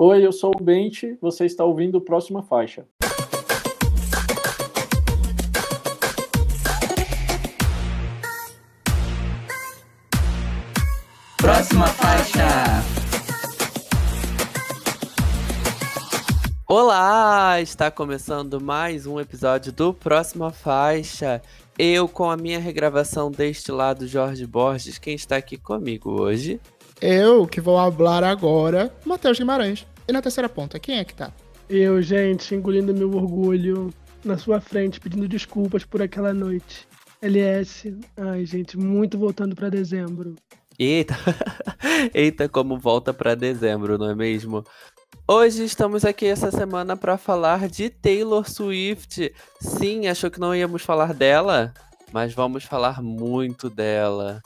Oi, eu sou o Bente, você está ouvindo o Próxima Faixa. Próxima faixa. Olá, está começando mais um episódio do Próxima Faixa. Eu com a minha regravação deste lado, Jorge Borges, quem está aqui comigo hoje? Eu, que vou falar agora, Matheus Guimarães. E na terceira ponta, quem é que tá? Eu, gente, engolindo meu orgulho na sua frente, pedindo desculpas por aquela noite. LS, ai, gente, muito voltando para dezembro. Eita, eita, como volta para dezembro, não é mesmo? Hoje estamos aqui essa semana para falar de Taylor Swift. Sim, achou que não íamos falar dela? Mas vamos falar muito dela.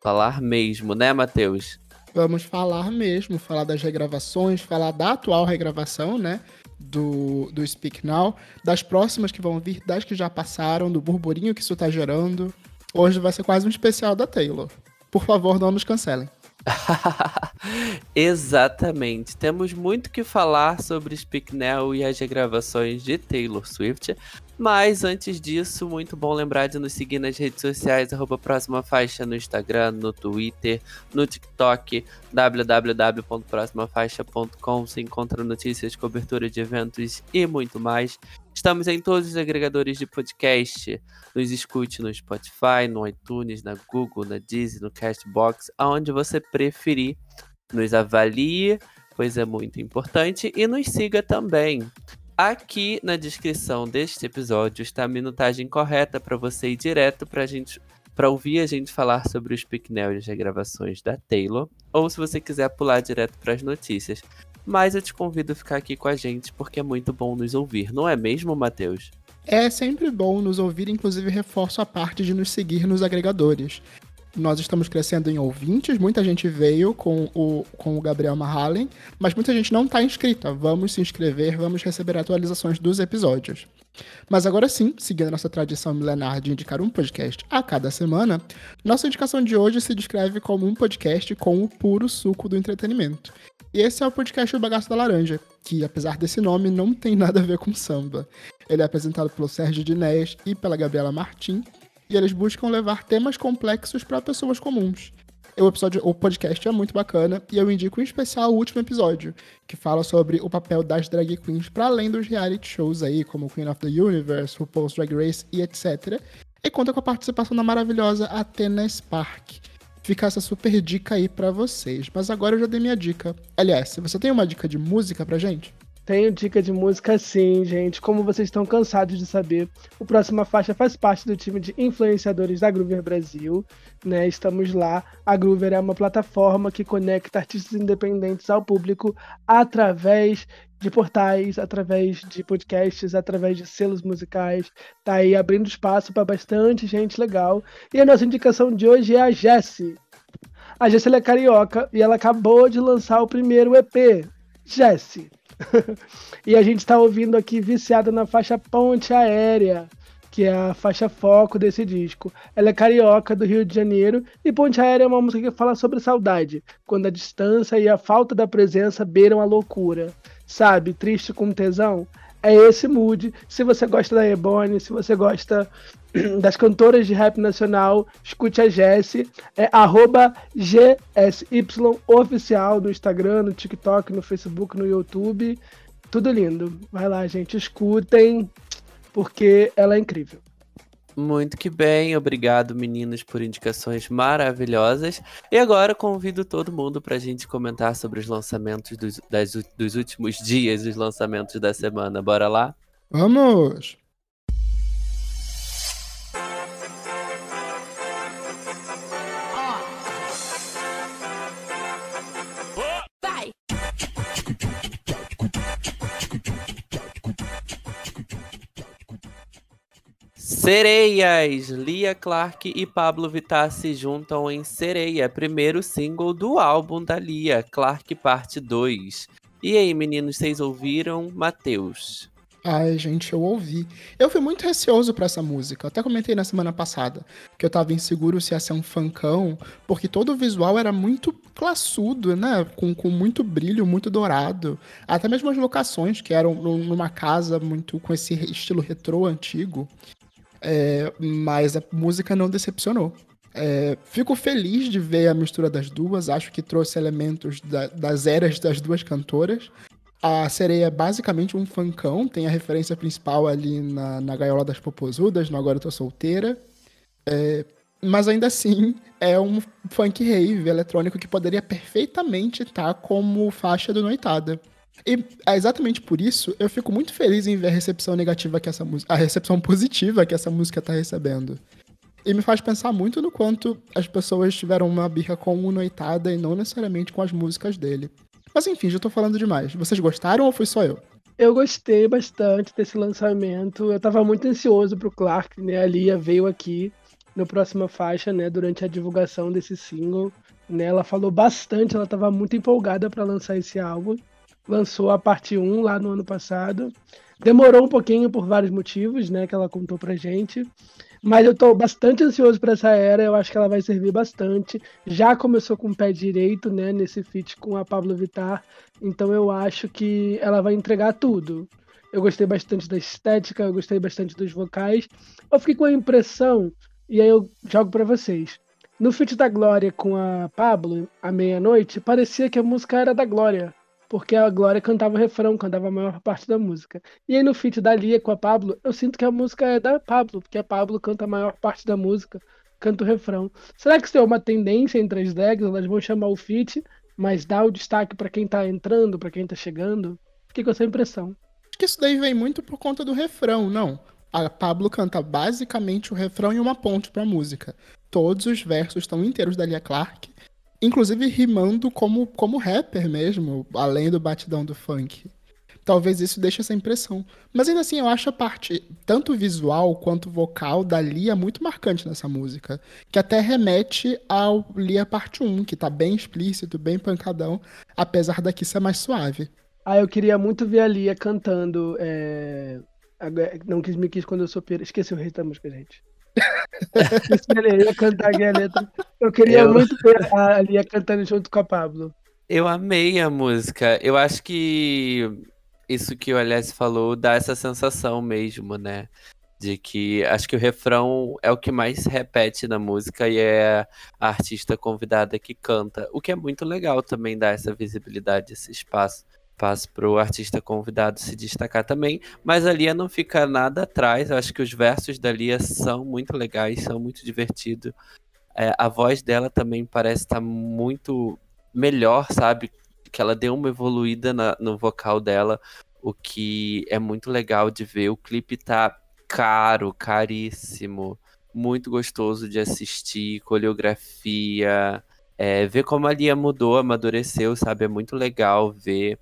Falar mesmo, né, Matheus? Vamos falar mesmo, falar das regravações, falar da atual regravação, né? Do, do Speak Now, das próximas que vão vir, das que já passaram, do burburinho que isso tá gerando. Hoje vai ser quase um especial da Taylor. Por favor, não nos cancelem. Exatamente. Temos muito que falar sobre Speak Now e as regravações de Taylor Swift. Mas antes disso, muito bom lembrar de nos seguir nas redes sociais, arroba próxima faixa no Instagram, no Twitter, no TikTok, www.proximafaixa.com. Se encontra notícias, cobertura de eventos e muito mais. Estamos em todos os agregadores de podcast. Nos escute no Spotify, no iTunes, na Google, na Disney, no Castbox, aonde você preferir. Nos avalie, pois é muito importante, e nos siga também. Aqui na descrição deste episódio está a minutagem correta para você ir direto para gente para ouvir a gente falar sobre os Picknell e as regravações da Taylor, ou se você quiser pular direto para as notícias. Mas eu te convido a ficar aqui com a gente porque é muito bom nos ouvir, não é mesmo, Matheus? É sempre bom nos ouvir, inclusive reforço a parte de nos seguir nos agregadores. Nós estamos crescendo em ouvintes, muita gente veio com o, com o Gabriel Mahalen, mas muita gente não está inscrita. Vamos se inscrever, vamos receber atualizações dos episódios. Mas agora sim, seguindo nossa tradição milenar de indicar um podcast a cada semana, nossa indicação de hoje se descreve como um podcast com o puro suco do entretenimento. E esse é o podcast O Bagaço da Laranja, que, apesar desse nome, não tem nada a ver com samba. Ele é apresentado pelo Sérgio Dinés e pela Gabriela Martim, e eles buscam levar temas complexos para pessoas comuns. O, episódio, o podcast é muito bacana e eu indico em especial o último episódio, que fala sobre o papel das drag queens para além dos reality shows aí, como Queen of the Universe, RuPaul's Drag Race e etc. E conta com a participação da maravilhosa Athena Spark. Fica essa super dica aí para vocês. Mas agora eu já dei minha dica. Aliás, você tem uma dica de música pra gente? Tenho dica de música sim, gente. Como vocês estão cansados de saber, o Próxima Faixa faz parte do time de influenciadores da Groover Brasil. Né? Estamos lá. A Groover é uma plataforma que conecta artistas independentes ao público através de portais, através de podcasts, através de selos musicais. Tá aí abrindo espaço para bastante gente legal. E a nossa indicação de hoje é a Jessie. A Jessie é carioca e ela acabou de lançar o primeiro EP, Jessie. e a gente está ouvindo aqui viciada na faixa Ponte Aérea, que é a faixa foco desse disco. Ela é carioca do Rio de Janeiro e Ponte Aérea é uma música que fala sobre saudade, quando a distância e a falta da presença beiram a loucura. Sabe, triste com tesão? É esse mood. Se você gosta da Ebony, se você gosta das cantoras de rap nacional, escute a Jessie, é arroba GSY oficial no Instagram, no TikTok, no Facebook, no YouTube. Tudo lindo. Vai lá, gente, escutem, porque ela é incrível. Muito que bem, obrigado meninos por indicações maravilhosas. E agora convido todo mundo para a gente comentar sobre os lançamentos dos, das, dos últimos dias, os lançamentos da semana. Bora lá? Vamos! Sereias! Lia Clark e Pablo Vittar se juntam em Sereia, primeiro single do álbum da Lia, Clark Parte 2. E aí, meninos, vocês ouviram? Matheus. Ai, gente, eu ouvi. Eu fui muito receoso pra essa música. Até comentei na semana passada que eu tava inseguro se ia ser um funkão, porque todo o visual era muito classudo, né? Com, com muito brilho, muito dourado. Até mesmo as locações, que eram numa casa muito com esse estilo retrô antigo. É, mas a música não decepcionou. É, fico feliz de ver a mistura das duas. Acho que trouxe elementos da, das eras das duas cantoras. A sereia é basicamente um funkão, tem a referência principal ali na, na Gaiola das Popozudas, no Agora Eu Tô Solteira. É, mas ainda assim, é um funk rave eletrônico que poderia perfeitamente estar como faixa do Noitada. E é exatamente por isso eu fico muito feliz em ver a recepção negativa que essa música. a recepção positiva que essa música está recebendo. E me faz pensar muito no quanto as pessoas tiveram uma birra com o Noitada e não necessariamente com as músicas dele. Mas enfim, já tô falando demais. Vocês gostaram ou foi só eu? Eu gostei bastante desse lançamento. Eu tava muito ansioso pro Clark, né? A Lia veio aqui no próxima faixa, né? Durante a divulgação desse single. Né, ela falou bastante, ela tava muito empolgada para lançar esse álbum. Lançou a parte 1 lá no ano passado. Demorou um pouquinho por vários motivos, né? Que ela contou pra gente. Mas eu tô bastante ansioso para essa era, eu acho que ela vai servir bastante. Já começou com o pé direito, né, nesse feat com a Pablo Vittar, então eu acho que ela vai entregar tudo. Eu gostei bastante da estética, eu gostei bastante dos vocais. Eu fiquei com a impressão, e aí eu jogo para vocês. No feat da Glória com a Pablo, à meia-noite, parecia que a música era da Glória porque a Glória cantava o refrão, cantava a maior parte da música. E aí no feat da Lia com a Pablo, eu sinto que a música é da Pablo, porque a Pablo canta a maior parte da música, canta o refrão. Será que isso é uma tendência entre as drags? Elas vão chamar o feat, mas dá o destaque para quem tá entrando, para quem tá chegando? Fiquei com essa impressão. Acho que isso daí vem muito por conta do refrão, não. A Pablo canta basicamente o refrão e uma ponte pra música. Todos os versos estão inteiros da Lia Clark inclusive rimando como, como rapper mesmo, além do batidão do funk. Talvez isso deixe essa impressão. Mas ainda assim, eu acho a parte, tanto visual quanto vocal, da Lia muito marcante nessa música. Que até remete ao Lia Parte 1, que tá bem explícito, bem pancadão, apesar daqui ser mais suave. Ah, eu queria muito ver a Lia cantando. É... Não quis me quis quando eu sou pera. Esqueci o resto da música, gente. eu a letra. Eu queria eu... muito ver a Lia cantando junto com a Pablo. Eu amei a música. Eu acho que isso que o Aliás falou dá essa sensação mesmo, né? De que acho que o refrão é o que mais se repete na música e é a artista convidada que canta. O que é muito legal também dar essa visibilidade, esse espaço espaço para o artista convidado se destacar também, mas a Lia não fica nada atrás. Eu acho que os versos da Lia são muito legais, são muito divertidos. É, a voz dela também parece estar tá muito melhor, sabe? Que ela deu uma evoluída na, no vocal dela, o que é muito legal de ver. O clipe tá caro, caríssimo, muito gostoso de assistir, coreografia. É, ver como a Lia mudou, amadureceu, sabe? É muito legal ver.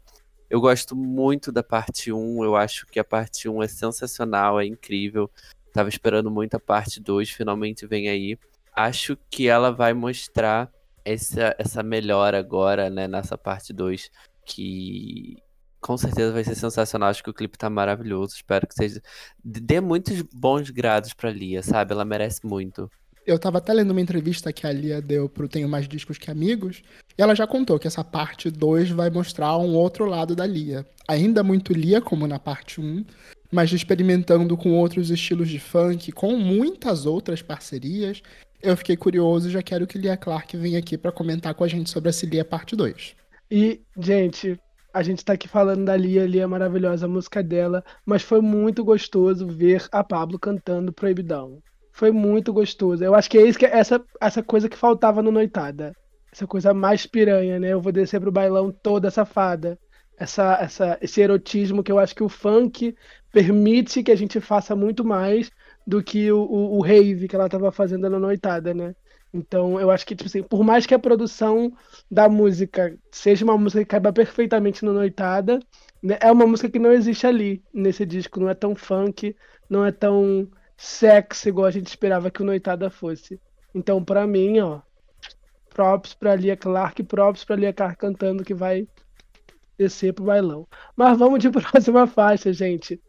Eu gosto muito da parte 1, eu acho que a parte 1 é sensacional, é incrível. Tava esperando muito a parte 2, finalmente vem aí. Acho que ela vai mostrar essa, essa melhora agora, né, nessa parte 2, que com certeza vai ser sensacional. Acho que o clipe tá maravilhoso. Espero que seja. Dê muitos bons grados pra Lia, sabe? Ela merece muito. Eu tava até lendo uma entrevista que a Lia deu pro Tenho Mais Discos Que Amigos, e ela já contou que essa parte 2 vai mostrar um outro lado da Lia. Ainda muito Lia, como na parte 1, um, mas experimentando com outros estilos de funk, com muitas outras parcerias. Eu fiquei curioso e já quero que Lia Clark venha aqui para comentar com a gente sobre essa Lia parte 2. E, gente, a gente tá aqui falando da Lia, Lia é maravilhosa, a música dela, mas foi muito gostoso ver a Pablo cantando Proibidão. Foi muito gostoso. Eu acho que é isso que é essa, essa coisa que faltava no Noitada. Essa coisa mais piranha, né? Eu vou descer pro bailão toda safada. Essa, essa, esse erotismo que eu acho que o funk permite que a gente faça muito mais do que o, o, o rave que ela tava fazendo na noitada, né? Então, eu acho que, tipo assim, por mais que a produção da música seja uma música que caiba perfeitamente no Noitada, né, é uma música que não existe ali, nesse disco. Não é tão funk, não é tão sexy igual a gente esperava que o Noitada fosse. Então, para mim, ó, props pra Lia Clark, props pra Lia Clark cantando que vai descer pro bailão. Mas vamos de próxima faixa, gente.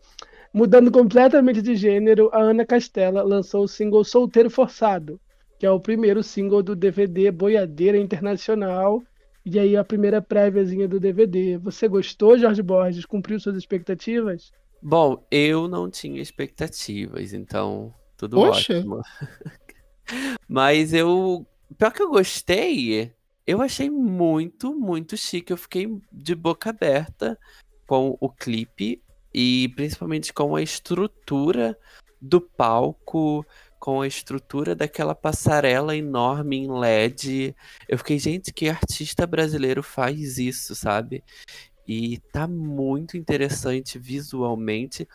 Mudando completamente de gênero, a Ana Castela lançou o single Solteiro Forçado, que é o primeiro single do DVD Boiadeira Internacional. E aí a primeira préviazinha do DVD. Você gostou, Jorge Borges? Cumpriu suas expectativas? Bom, eu não tinha expectativas, então tudo Poxa. ótimo. Mas eu. Pior que eu gostei, eu achei muito, muito chique. Eu fiquei de boca aberta com o clipe e principalmente com a estrutura do palco, com a estrutura daquela passarela enorme em LED. Eu fiquei, gente, que artista brasileiro faz isso, sabe? E tá muito interessante visualmente.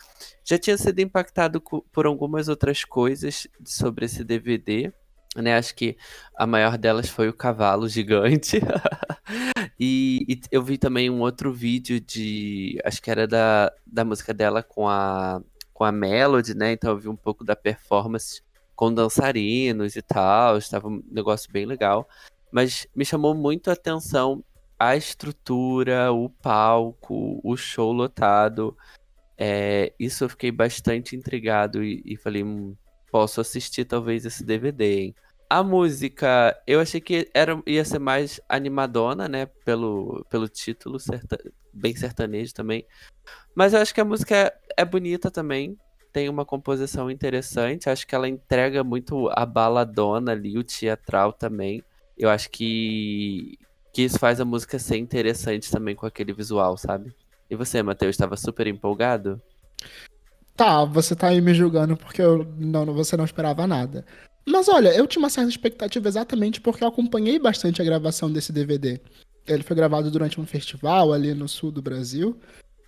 Já tinha sido impactado por algumas outras coisas sobre esse DVD, né? Acho que a maior delas foi o cavalo gigante. E, e eu vi também um outro vídeo de. Acho que era da, da música dela com a, com a Melody, né? Então eu vi um pouco da performance com dançarinos e tal. Estava um negócio bem legal. Mas me chamou muito a atenção a estrutura, o palco, o show lotado. É, isso eu fiquei bastante intrigado e, e falei, "Hum, posso assistir talvez esse DVD, hein? A música, eu achei que era, ia ser mais animadona, né? Pelo, pelo título, serta- bem sertanejo também. Mas eu acho que a música é, é bonita também. Tem uma composição interessante. Acho que ela entrega muito a baladona ali, o teatral também. Eu acho que, que isso faz a música ser interessante também com aquele visual, sabe? E você, Matheus, estava super empolgado? Tá, você tá aí me julgando porque eu, não, você não esperava nada. Mas olha, eu tinha uma certa expectativa exatamente porque eu acompanhei bastante a gravação desse DVD. Ele foi gravado durante um festival ali no sul do Brasil.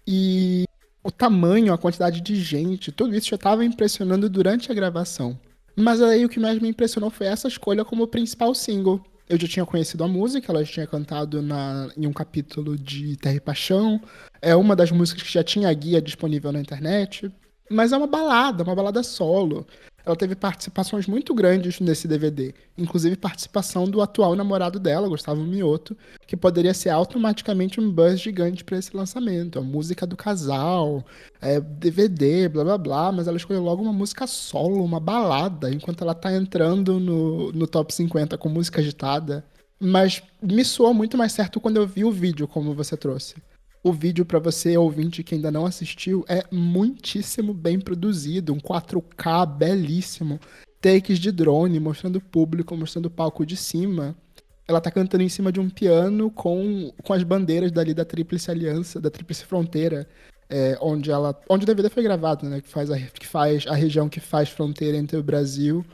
E o tamanho, a quantidade de gente, tudo isso já estava impressionando durante a gravação. Mas aí o que mais me impressionou foi essa escolha como principal single. Eu já tinha conhecido a música, ela já tinha cantado na, em um capítulo de Terra e Paixão. É uma das músicas que já tinha guia disponível na internet. Mas é uma balada, uma balada solo. Ela teve participações muito grandes nesse DVD, inclusive participação do atual namorado dela, Gustavo Mioto, que poderia ser automaticamente um buzz gigante para esse lançamento. A música do casal, é, DVD, blá blá blá, mas ela escolheu logo uma música solo, uma balada, enquanto ela tá entrando no, no top 50 com música agitada. Mas me soou muito mais certo quando eu vi o vídeo, como você trouxe. O vídeo, para você, ouvinte que ainda não assistiu, é muitíssimo bem produzido, um 4K belíssimo, takes de drone, mostrando o público, mostrando o palco de cima. Ela tá cantando em cima de um piano com, com as bandeiras dali da Tríplice Aliança, da Tríplice Fronteira, é, onde ela, onde o DVD foi gravado, né? Que faz, a, que faz a região que faz fronteira entre o Brasil,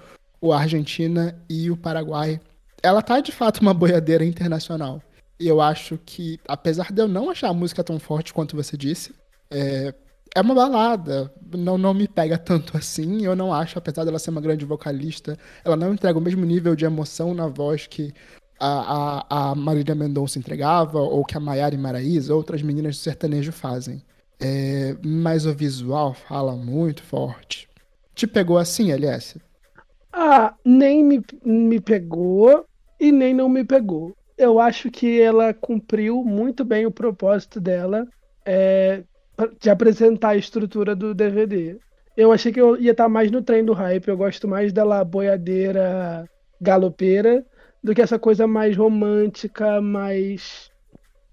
o Argentina e o Paraguai. Ela tá de fato uma boiadeira internacional. E eu acho que, apesar de eu não achar a música tão forte quanto você disse, é, é uma balada. Não, não me pega tanto assim. Eu não acho, apesar dela ser uma grande vocalista, ela não entrega o mesmo nível de emoção na voz que a, a, a Marília Mendonça entregava, ou que a Maiara Maraísa, outras meninas do sertanejo fazem. É, mas o visual fala muito forte. Te pegou assim, LS? Ah, nem me, me pegou e nem não me pegou. Eu acho que ela cumpriu muito bem o propósito dela é, de apresentar a estrutura do DVD. Eu achei que eu ia estar mais no trem do hype. Eu gosto mais dela boiadeira galopeira do que essa coisa mais romântica, mais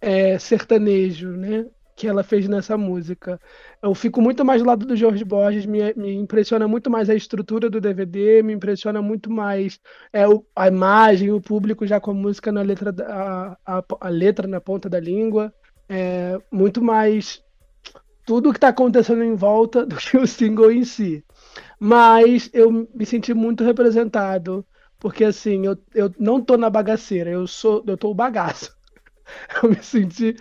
é, sertanejo, né? Que ela fez nessa música. Eu fico muito mais do lado do Jorge Borges, me, me impressiona muito mais a estrutura do DVD, me impressiona muito mais é, o- a imagem, o público já com a música na letra, da- a, a, letra na ponta da língua, é, muito mais tudo que está acontecendo em volta do que o single em si. Mas eu me senti muito representado, porque assim, eu, eu não tô na bagaceira, eu sou, eu tô o bagaço. Eu me senti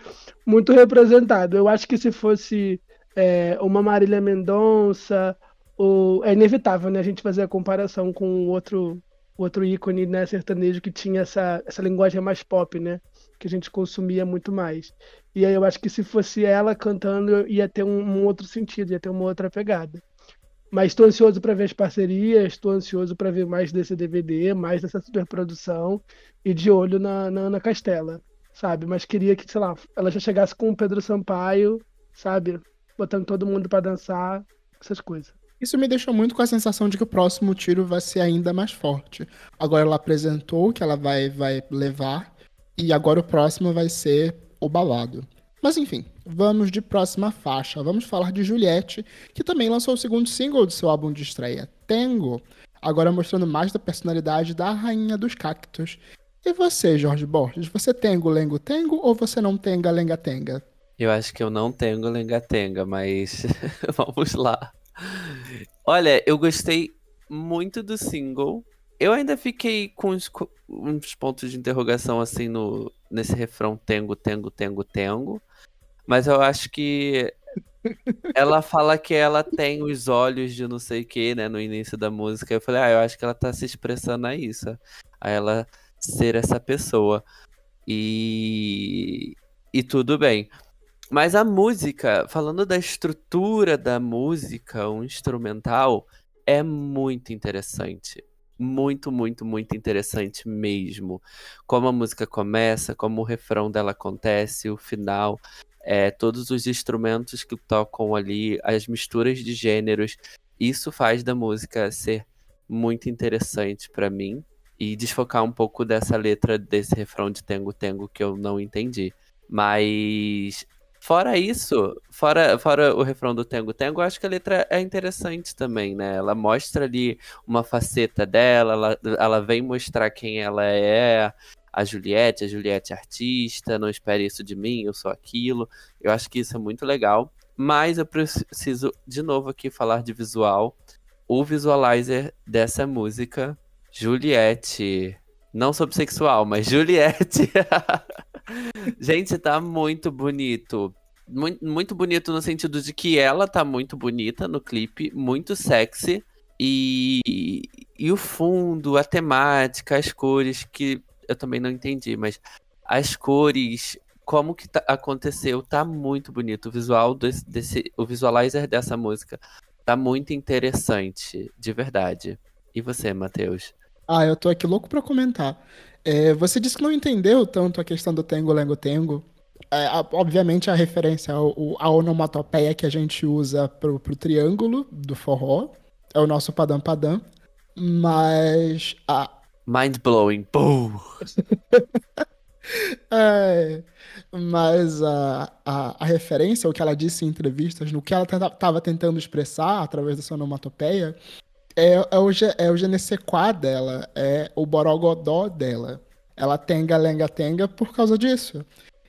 muito representado. Eu acho que se fosse é, uma Marília Mendonça, ou é inevitável, né, a gente fazer a comparação com outro outro ícone, né, sertanejo que tinha essa, essa linguagem mais pop, né, que a gente consumia muito mais. E aí eu acho que se fosse ela cantando ia ter um, um outro sentido, ia ter uma outra pegada. Mas estou ansioso para ver as parcerias, estou ansioso para ver mais desse DVD, mais dessa superprodução e de olho na, na Ana Castela. sabe? Mas queria que, sei lá, ela já chegasse com o Pedro Sampaio, sabe? Botando todo mundo para dançar, essas coisas. Isso me deixou muito com a sensação de que o próximo tiro vai ser ainda mais forte. Agora ela apresentou que ela vai, vai levar, e agora o próximo vai ser o balado. Mas enfim, vamos de próxima faixa. Vamos falar de Juliette, que também lançou o segundo single de seu álbum de estreia, Tango, agora mostrando mais da personalidade da rainha dos cactos. E você, Jorge Borges, você tem o lengo tengo ou você não tem a lenga tenga? Eu acho que eu não tenho lenga tenga, mas vamos lá. Olha, eu gostei muito do single. Eu ainda fiquei com uns, uns pontos de interrogação assim no nesse refrão tengo, tengo, tengo, tengo. Mas eu acho que ela fala que ela tem os olhos de não sei o que, né, no início da música. Eu falei, ah, eu acho que ela tá se expressando a isso. A ela ser essa pessoa. E. E tudo bem. Mas a música, falando da estrutura da música, o instrumental, é muito interessante. Muito, muito, muito interessante mesmo. Como a música começa, como o refrão dela acontece, o final é, todos os instrumentos que tocam ali, as misturas de gêneros, isso faz da música ser muito interessante para mim e desfocar um pouco dessa letra desse refrão de Tengo Tengo que eu não entendi. Mas fora isso, fora, fora o refrão do Tengo Tengo, acho que a letra é interessante também, né? Ela mostra ali uma faceta dela, ela, ela vem mostrar quem ela é, a Juliette, a Juliette artista, não espere isso de mim, eu sou aquilo. Eu acho que isso é muito legal. Mas eu preciso, de novo, aqui falar de visual. O visualizer dessa música, Juliette. Não sou bissexual, mas Juliette. Gente, tá muito bonito. Muito, muito bonito no sentido de que ela tá muito bonita no clipe, muito sexy. E, e o fundo, a temática, as cores que eu também não entendi, mas as cores, como que tá, aconteceu, tá muito bonito. O visual desse, desse, o visualizer dessa música tá muito interessante, de verdade. E você, Matheus? Ah, eu tô aqui louco pra comentar. É, você disse que não entendeu tanto a questão do Tengo Lengo Tengo. É, a, obviamente a referência ao, à onomatopeia que a gente usa pro, pro triângulo do forró. É o nosso padam padam. Mas a, Mind blowing. É, mas a, a, a, referência, o que ela disse em entrevistas, no que ela estava tentando expressar através da sua onomatopeia, é, é, o, é o dela, é o borogodó dela. Ela tenga, lenga, tenga por causa disso.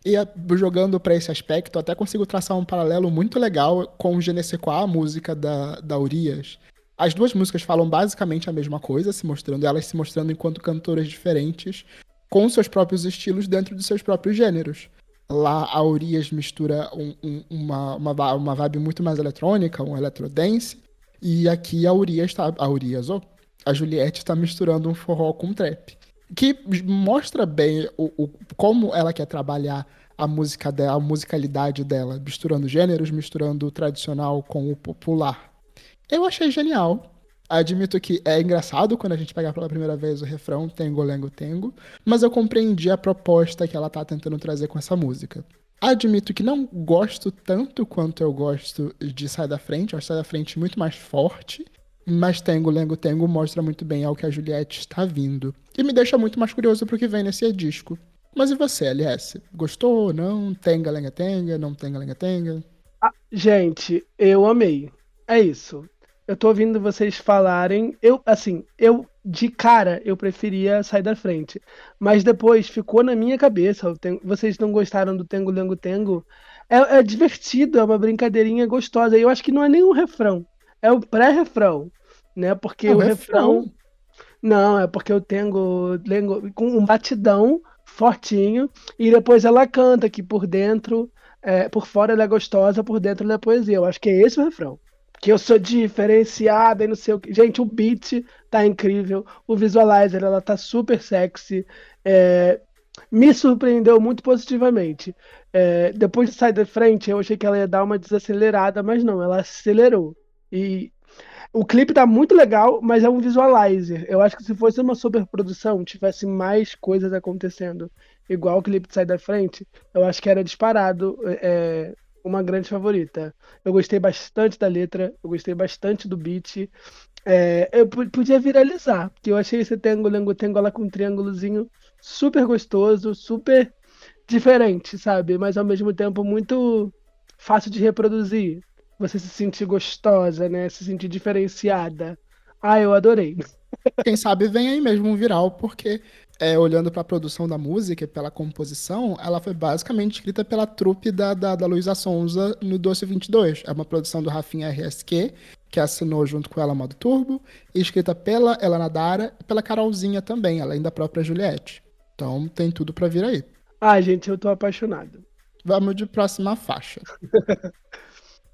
E jogando para esse aspecto, até consigo traçar um paralelo muito legal com o Genesequá, a música da, da Urias, as duas músicas falam basicamente a mesma coisa, se mostrando, elas se mostrando enquanto cantoras diferentes, com seus próprios estilos dentro de seus próprios gêneros. Lá a Urias mistura um, um, uma, uma, uma vibe muito mais eletrônica, um electrodance, e aqui a Urias está. A Urias, oh, a Juliette está misturando um forró com trap. Que mostra bem o, o, como ela quer trabalhar a música dela, a musicalidade dela, misturando gêneros, misturando o tradicional com o popular. Eu achei genial. Admito que é engraçado quando a gente pega pela primeira vez o refrão Tengo, Lengo, Tengo, mas eu compreendi a proposta que ela tá tentando trazer com essa música. Admito que não gosto tanto quanto eu gosto de Sai da Frente, eu acho Sai da Frente muito mais forte, mas Tengo, Lengo, Tengo mostra muito bem ao que a Juliette está vindo. E me deixa muito mais curioso pro que vem nesse disco. Mas e você, LS? Gostou? Não? Tenga, Lenga, Tenga? Não Tenga, Lenga, Tenga? Ah, gente, eu amei. É isso eu tô ouvindo vocês falarem. Eu, assim, eu de cara eu preferia sair da frente. Mas depois ficou na minha cabeça. Tenho, vocês não gostaram do Tengo Lengo Tengo? É, é, divertido, é uma brincadeirinha gostosa. E eu acho que não é nem um refrão. É o pré-refrão. Né? Porque é o refrão. refrão. Não, é porque eu tenho lengo, com um batidão fortinho. E depois ela canta que por dentro. É, por fora ela é gostosa, por dentro ela é poesia. Eu acho que é esse o refrão que eu sou diferenciada e não sei o que. Gente, o beat tá incrível, o visualizer ela tá super sexy, é, me surpreendeu muito positivamente. É, depois de sair da frente, eu achei que ela ia dar uma desacelerada, mas não, ela acelerou. E o clipe tá muito legal, mas é um visualizer. Eu acho que se fosse uma superprodução, tivesse mais coisas acontecendo, igual o clipe de Sai da Frente, eu acho que era disparado é, uma grande favorita. Eu gostei bastante da letra, eu gostei bastante do beat. É, eu podia viralizar, porque eu achei esse triângulo, tengo lá com um triângulozinho super gostoso, super diferente, sabe? Mas ao mesmo tempo muito fácil de reproduzir. Você se sentir gostosa, né? Se sentir diferenciada. Ah, eu adorei. Quem sabe vem aí mesmo um viral, porque é, olhando para a produção da música e pela composição, ela foi basicamente escrita pela trupe da, da, da Luísa Sonza no Doce 22. É uma produção do Rafinha RSQ, que assinou junto com ela Modo Turbo, e escrita pela Elana Dara e pela Carolzinha também, além da própria Juliette. Então tem tudo para vir aí. Ah, gente, eu tô apaixonado. Vamos de próxima faixa.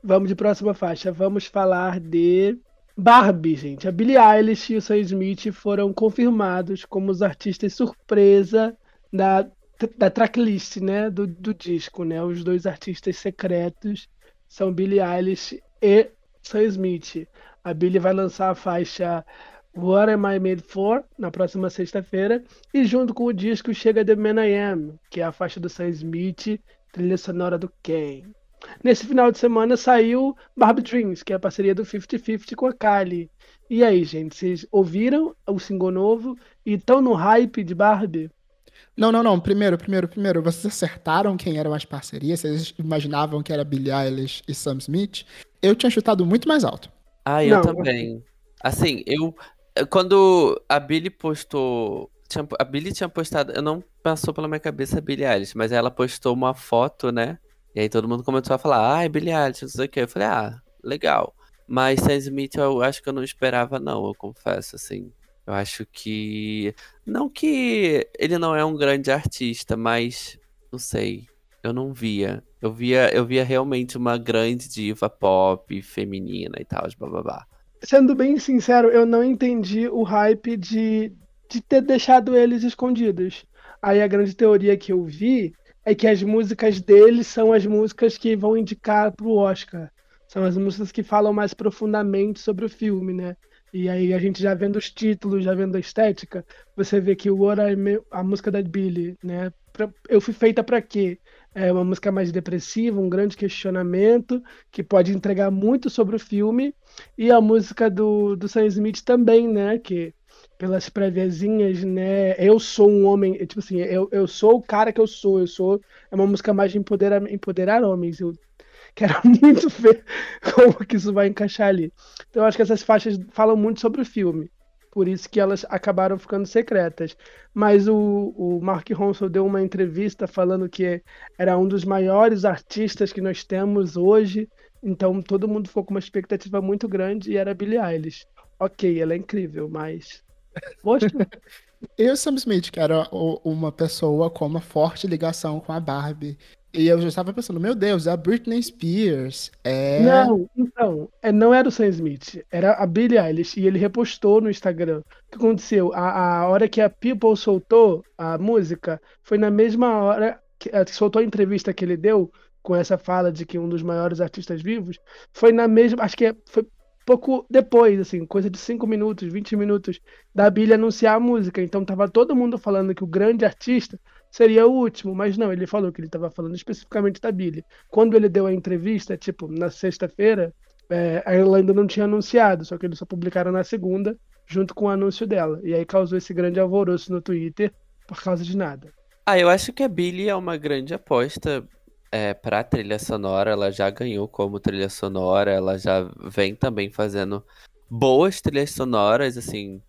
Vamos de próxima faixa. Vamos falar de Barbie, gente. A Billie Eilish e o Sam Smith foram confirmados como os artistas surpresa da, da tracklist, né? Do, do disco, né? Os dois artistas secretos são Billie Eilish e Sam Smith. A Billie vai lançar a faixa What Am I Made For na próxima sexta-feira. E junto com o disco chega The Man I Am, que é a faixa do Sam Smith, trilha sonora do Ken. Nesse final de semana saiu Barbie Dreams, que é a parceria do 50-50 com a Kylie. E aí, gente, vocês ouviram o single novo e estão no hype de Barbie? Não, não, não. Primeiro, primeiro, primeiro, vocês acertaram quem eram as parcerias? Vocês imaginavam que era Billie Eilish e Sam Smith? Eu tinha chutado muito mais alto. Ah, eu não. também. Assim, eu. Quando a Billie postou. Tinha, a Billie tinha postado. Eu não passou pela minha cabeça a Billie Eilish, mas ela postou uma foto, né? E aí todo mundo começou a falar, ai, Billie Eilish, não sei o que. Eu falei, ah, legal. Mas Sam Smith eu acho que eu não esperava, não, eu confesso, assim. Eu acho que. Não que ele não é um grande artista, mas não sei. Eu não via. Eu via, eu via realmente uma grande diva pop, feminina e tal, bababá. Sendo bem sincero, eu não entendi o hype de, de ter deixado eles escondidos. Aí a grande teoria que eu vi é que as músicas dele são as músicas que vão indicar pro Oscar. São as músicas que falam mais profundamente sobre o filme, né? E aí a gente já vendo os títulos, já vendo a estética, você vê que o What a música da Billy, né? Eu fui feita para quê? É uma música mais depressiva, um grande questionamento que pode entregar muito sobre o filme. E a música do, do Sam Smith também, né? Que pelas préviazinhas, né? Eu sou um homem, tipo assim, eu, eu sou o cara que eu sou, eu sou. É uma música mais de empoderar, empoderar homens. Eu quero muito ver como que isso vai encaixar ali. Então eu acho que essas faixas falam muito sobre o filme. Por isso que elas acabaram ficando secretas. Mas o, o Mark Ronson deu uma entrevista falando que era um dos maiores artistas que nós temos hoje. Então todo mundo ficou com uma expectativa muito grande e era Billie Eilish. Ok, ela é incrível, mas Poxa. E o Sam Smith, que era uma pessoa com uma forte ligação com a Barbie. E eu já estava pensando, meu Deus, é a Britney Spears. É... Não, então, é, não era o Sam Smith, era a Billie Eilish. E ele repostou no Instagram. O que aconteceu? A, a hora que a People soltou a música, foi na mesma hora que, que soltou a entrevista que ele deu com essa fala de que um dos maiores artistas vivos, foi na mesma, acho que é, foi pouco depois, assim, coisa de 5 minutos, 20 minutos da Billy anunciar a música. Então tava todo mundo falando que o grande artista seria o último, mas não, ele falou que ele estava falando especificamente da Billy. Quando ele deu a entrevista, tipo, na sexta-feira, é, ela ainda não tinha anunciado, só que eles só publicaram na segunda, junto com o anúncio dela. E aí causou esse grande alvoroço no Twitter por causa de nada. Ah, eu acho que a Billy é uma grande aposta é, para trilha sonora, ela já ganhou como trilha sonora, ela já vem também fazendo boas trilhas sonoras, assim,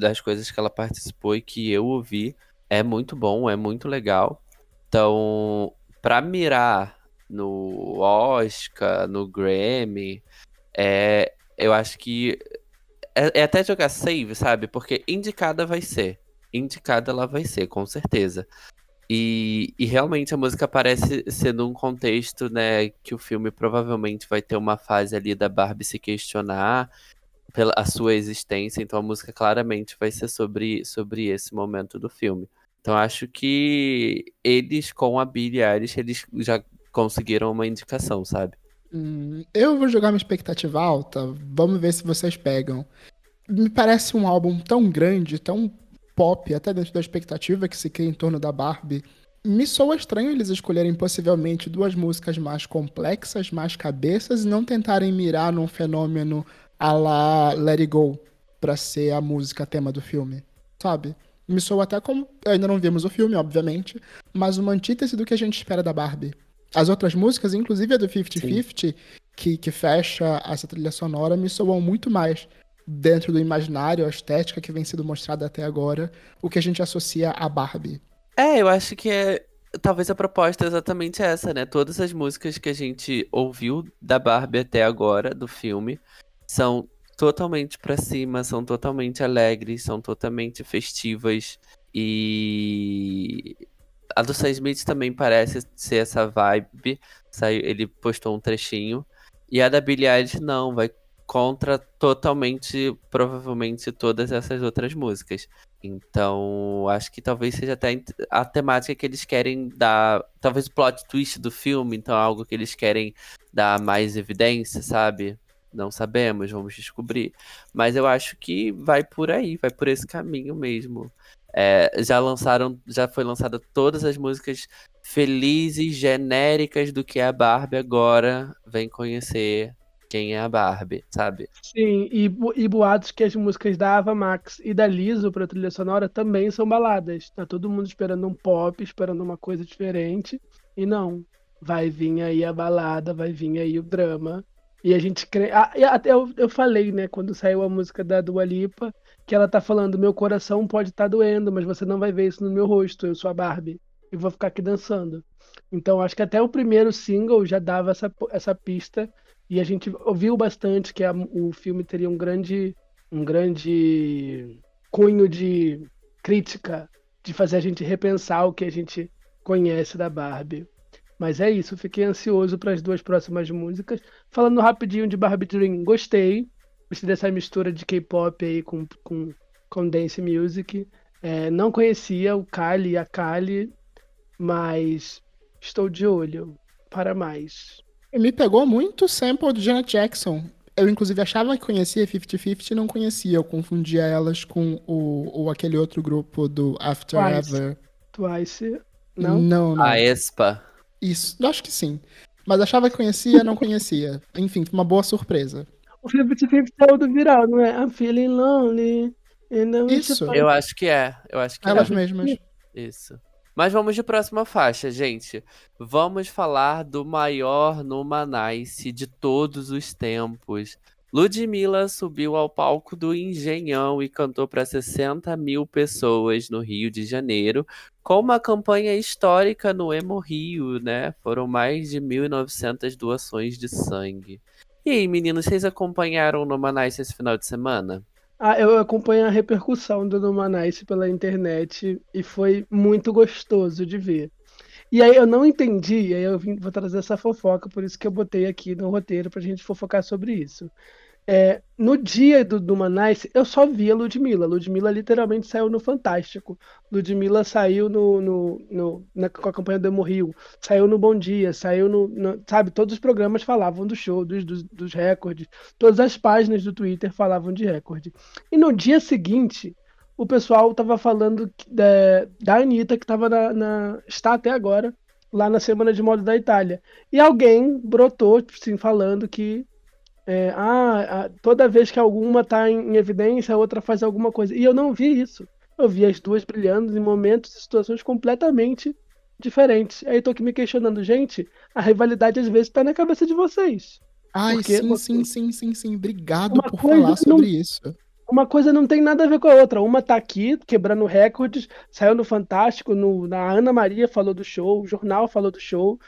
das coisas que ela participou e que eu ouvi. É muito bom, é muito legal. Então, para mirar no Oscar, no Grammy, é, eu acho que é, é até jogar save, sabe? Porque indicada vai ser. Indicada ela vai ser, com certeza. E, e, realmente a música parece ser num contexto, né, que o filme provavelmente vai ter uma fase ali da Barbie se questionar pela a sua existência, então a música claramente vai ser sobre, sobre esse momento do filme. Então acho que eles com a Billie Eilish, eles já conseguiram uma indicação, sabe? Hum, eu vou jogar uma expectativa alta, vamos ver se vocês pegam. Me parece um álbum tão grande, tão pop, até dentro da expectativa que se cria em torno da Barbie, me soa estranho eles escolherem possivelmente duas músicas mais complexas, mais cabeças, e não tentarem mirar num fenômeno a la Let It Go pra ser a música tema do filme, sabe? Me soa até como. Ainda não vimos o filme, obviamente, mas uma antítese do que a gente espera da Barbie. As outras músicas, inclusive a do 50-50, que, que fecha essa trilha sonora, me soam muito mais dentro do imaginário, a estética que vem sendo mostrada até agora, o que a gente associa a Barbie. É, eu acho que é. Talvez a proposta é exatamente essa, né? Todas as músicas que a gente ouviu da Barbie até agora, do filme, são totalmente pra cima, são totalmente alegres, são totalmente festivas. E a do Sam Smith também parece ser essa vibe. Ele postou um trechinho. E a da Billie Eilish não, vai contra totalmente, provavelmente, todas essas outras músicas. Então, acho que talvez seja até a temática que eles querem dar. Talvez o plot twist do filme, então é algo que eles querem dar mais evidência, sabe? Não sabemos, vamos descobrir. Mas eu acho que vai por aí, vai por esse caminho mesmo. É, já lançaram, já foi lançada todas as músicas felizes, genéricas do que é a Barbie agora. Vem conhecer quem é a Barbie, sabe? Sim, e, e boatos que as músicas da Ava Max e da Liso pra trilha sonora também são baladas. Tá todo mundo esperando um pop, esperando uma coisa diferente. E não. Vai vir aí a balada, vai vir aí o drama. E a gente crê. Até eu, eu falei, né, quando saiu a música da Dua Lipa, que ela tá falando: meu coração pode estar tá doendo, mas você não vai ver isso no meu rosto, eu sou a Barbie. E vou ficar aqui dançando. Então acho que até o primeiro single já dava essa, essa pista e a gente ouviu bastante que a, o filme teria um grande, um grande cunho de crítica, de fazer a gente repensar o que a gente conhece da Barbie. Mas é isso, fiquei ansioso para as duas próximas músicas. Falando rapidinho de Barbie Dream, gostei. Gostei dessa mistura de K-pop aí com, com, com dance music. É, não conhecia o Kali e a Kali, mas estou de olho para mais. Me pegou muito o sample de Janet Jackson. Eu, inclusive, achava que conhecia 50-50 e não conhecia. Eu confundia elas com o, o aquele outro grupo do After Twice. Ever. Twice, não? Não, não. A Espa. Isso, eu acho que sim. Mas achava que conhecia, não conhecia. Enfim, uma boa surpresa. O 50-50 é o do viral, não é? I'm feeling lonely. and I'm Isso. so- Eu acho que é. Eu acho que Elas é. mesmas. Isso. Mas vamos de próxima faixa, gente. Vamos falar do maior Numanice de todos os tempos. Ludmilla subiu ao palco do Engenhão e cantou para 60 mil pessoas no Rio de Janeiro, com uma campanha histórica no Emo Rio, né? Foram mais de 1.900 doações de sangue. E aí, meninos, vocês acompanharam o Numanice esse final de semana? Ah, eu acompanho a repercussão do Numanice pela internet e foi muito gostoso de ver. E aí eu não entendi, e aí eu vim- vou trazer essa fofoca, por isso que eu botei aqui no roteiro pra gente fofocar sobre isso. É, no dia do Numanice, eu só vi a Ludmilla. Ludmilla literalmente saiu no Fantástico. Ludmilla saiu no, no, no- na, com a campanha do Emo Rio, saiu no Bom Dia, saiu no, no- Sabe, todos os programas falavam do show, dos, dos, dos recordes. Todas as páginas do Twitter falavam de recorde. E no dia seguinte, o pessoal tava falando da, da Anitta, que tava na, na- está até agora, lá na Semana de Moda da Itália. E alguém brotou, assim, falando que é, ah, toda vez que alguma tá em, em evidência, a outra faz alguma coisa. E eu não vi isso. Eu vi as duas brilhando em momentos e situações completamente diferentes. Aí eu tô aqui me questionando, gente, a rivalidade às vezes tá na cabeça de vocês. Ai, Porque sim, você- sim, sim, sim, sim. Obrigado Uma por falar não- sobre isso. Uma coisa não tem nada a ver com a outra. Uma tá aqui, quebrando recordes, saiu no Fantástico, no, na Ana Maria falou do show, o jornal falou do show,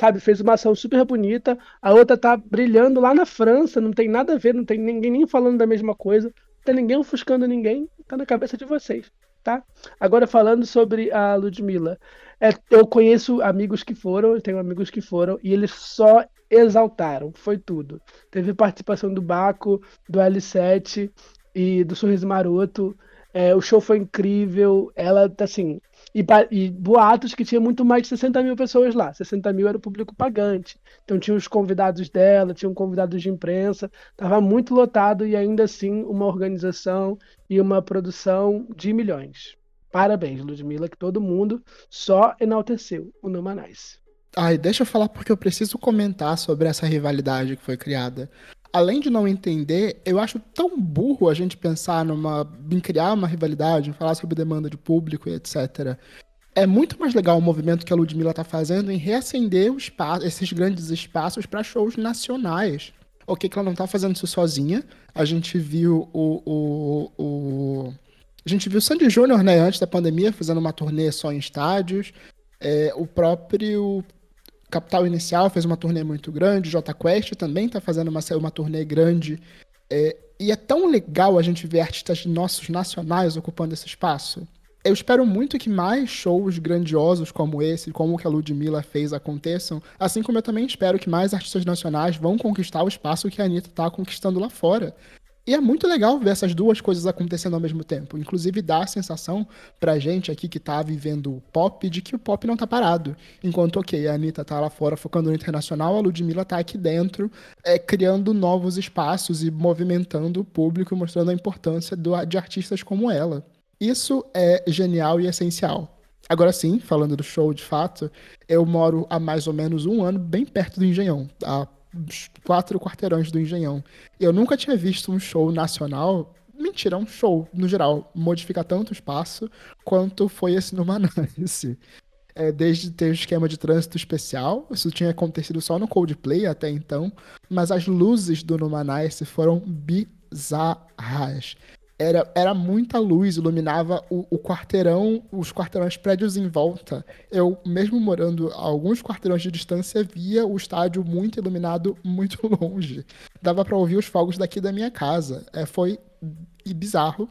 sabe? Fez uma ação super bonita. A outra tá brilhando lá na França, não tem nada a ver, não tem ninguém nem falando da mesma coisa, não tem ninguém ofuscando ninguém, tá na cabeça de vocês, tá? Agora falando sobre a Ludmilla. É, eu conheço amigos que foram, eu tenho amigos que foram, e eles só exaltaram, foi tudo. Teve participação do Baco, do L7 e do Sorriso Maroto. É, o show foi incrível. Ela, assim. E, e boatos que tinha muito mais de 60 mil pessoas lá. 60 mil era o público pagante. Então tinha os convidados dela, tinham convidados de imprensa. Tava muito lotado e ainda assim uma organização e uma produção de milhões. Parabéns, Ludmilla, que todo mundo só enalteceu o Numanais. Ai, deixa eu falar porque eu preciso comentar sobre essa rivalidade que foi criada. Além de não entender, eu acho tão burro a gente pensar numa, em criar uma rivalidade, em falar sobre demanda de público e etc. É muito mais legal o movimento que a Ludmilla tá fazendo em reacender espaço, esses grandes espaços para shows nacionais. Ok, que ela não tá fazendo isso sozinha. A gente viu o, o, o a gente viu o Sandy Júnior, né, antes da pandemia, fazendo uma turnê só em estádios. É, o próprio Capital Inicial fez uma turnê muito grande, J Quest também está fazendo uma, uma turnê grande. É, e é tão legal a gente ver artistas nossos nacionais ocupando esse espaço. Eu espero muito que mais shows grandiosos como esse, como o que a Ludmilla fez, aconteçam. Assim como eu também espero que mais artistas nacionais vão conquistar o espaço que a Anitta está conquistando lá fora. E é muito legal ver essas duas coisas acontecendo ao mesmo tempo. Inclusive dá a sensação pra gente aqui que tá vivendo o pop de que o pop não tá parado. Enquanto, ok, a Anitta tá lá fora focando no internacional, a Ludmilla tá aqui dentro, é, criando novos espaços e movimentando o público, mostrando a importância do, de artistas como ela. Isso é genial e essencial. Agora sim, falando do show de fato, eu moro há mais ou menos um ano bem perto do Engenhão, quatro quarteirões do Engenhão. Eu nunca tinha visto um show nacional. Mentira, um show, no geral, modifica tanto o espaço quanto foi esse no Manaus. É, desde ter o esquema de trânsito especial, isso tinha acontecido só no Coldplay até então, mas as luzes do Numanice foram bizarras era, era muita luz, iluminava o, o, quarteirão, os quarteirões prédios em volta. Eu, mesmo morando a alguns quarteirões de distância, via o estádio muito iluminado, muito longe. Dava para ouvir os fogos daqui da minha casa. É, foi bizarro.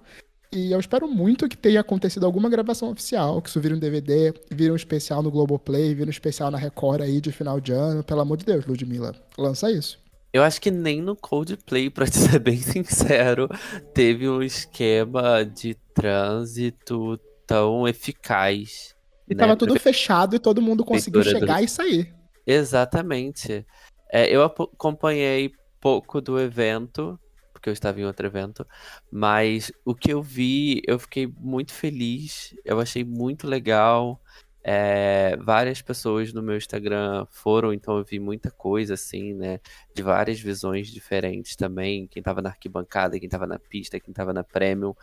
E eu espero muito que tenha acontecido alguma gravação oficial, que isso vira um DVD, vira um especial no Globoplay, vira um especial na Record aí de final de ano. Pelo amor de Deus, Ludmilla, lança isso. Eu acho que nem no Coldplay, pra te ser bem sincero, teve um esquema de trânsito tão eficaz. E né? tava tudo Porque... fechado e todo mundo conseguiu chegar do... e sair. Exatamente. É, eu acompanhei pouco do evento, porque eu estava em outro evento, mas o que eu vi, eu fiquei muito feliz, eu achei muito legal. É, várias pessoas no meu Instagram foram, então eu vi muita coisa assim, né? De várias visões diferentes também. Quem tava na arquibancada, quem tava na pista, quem tava na Premium.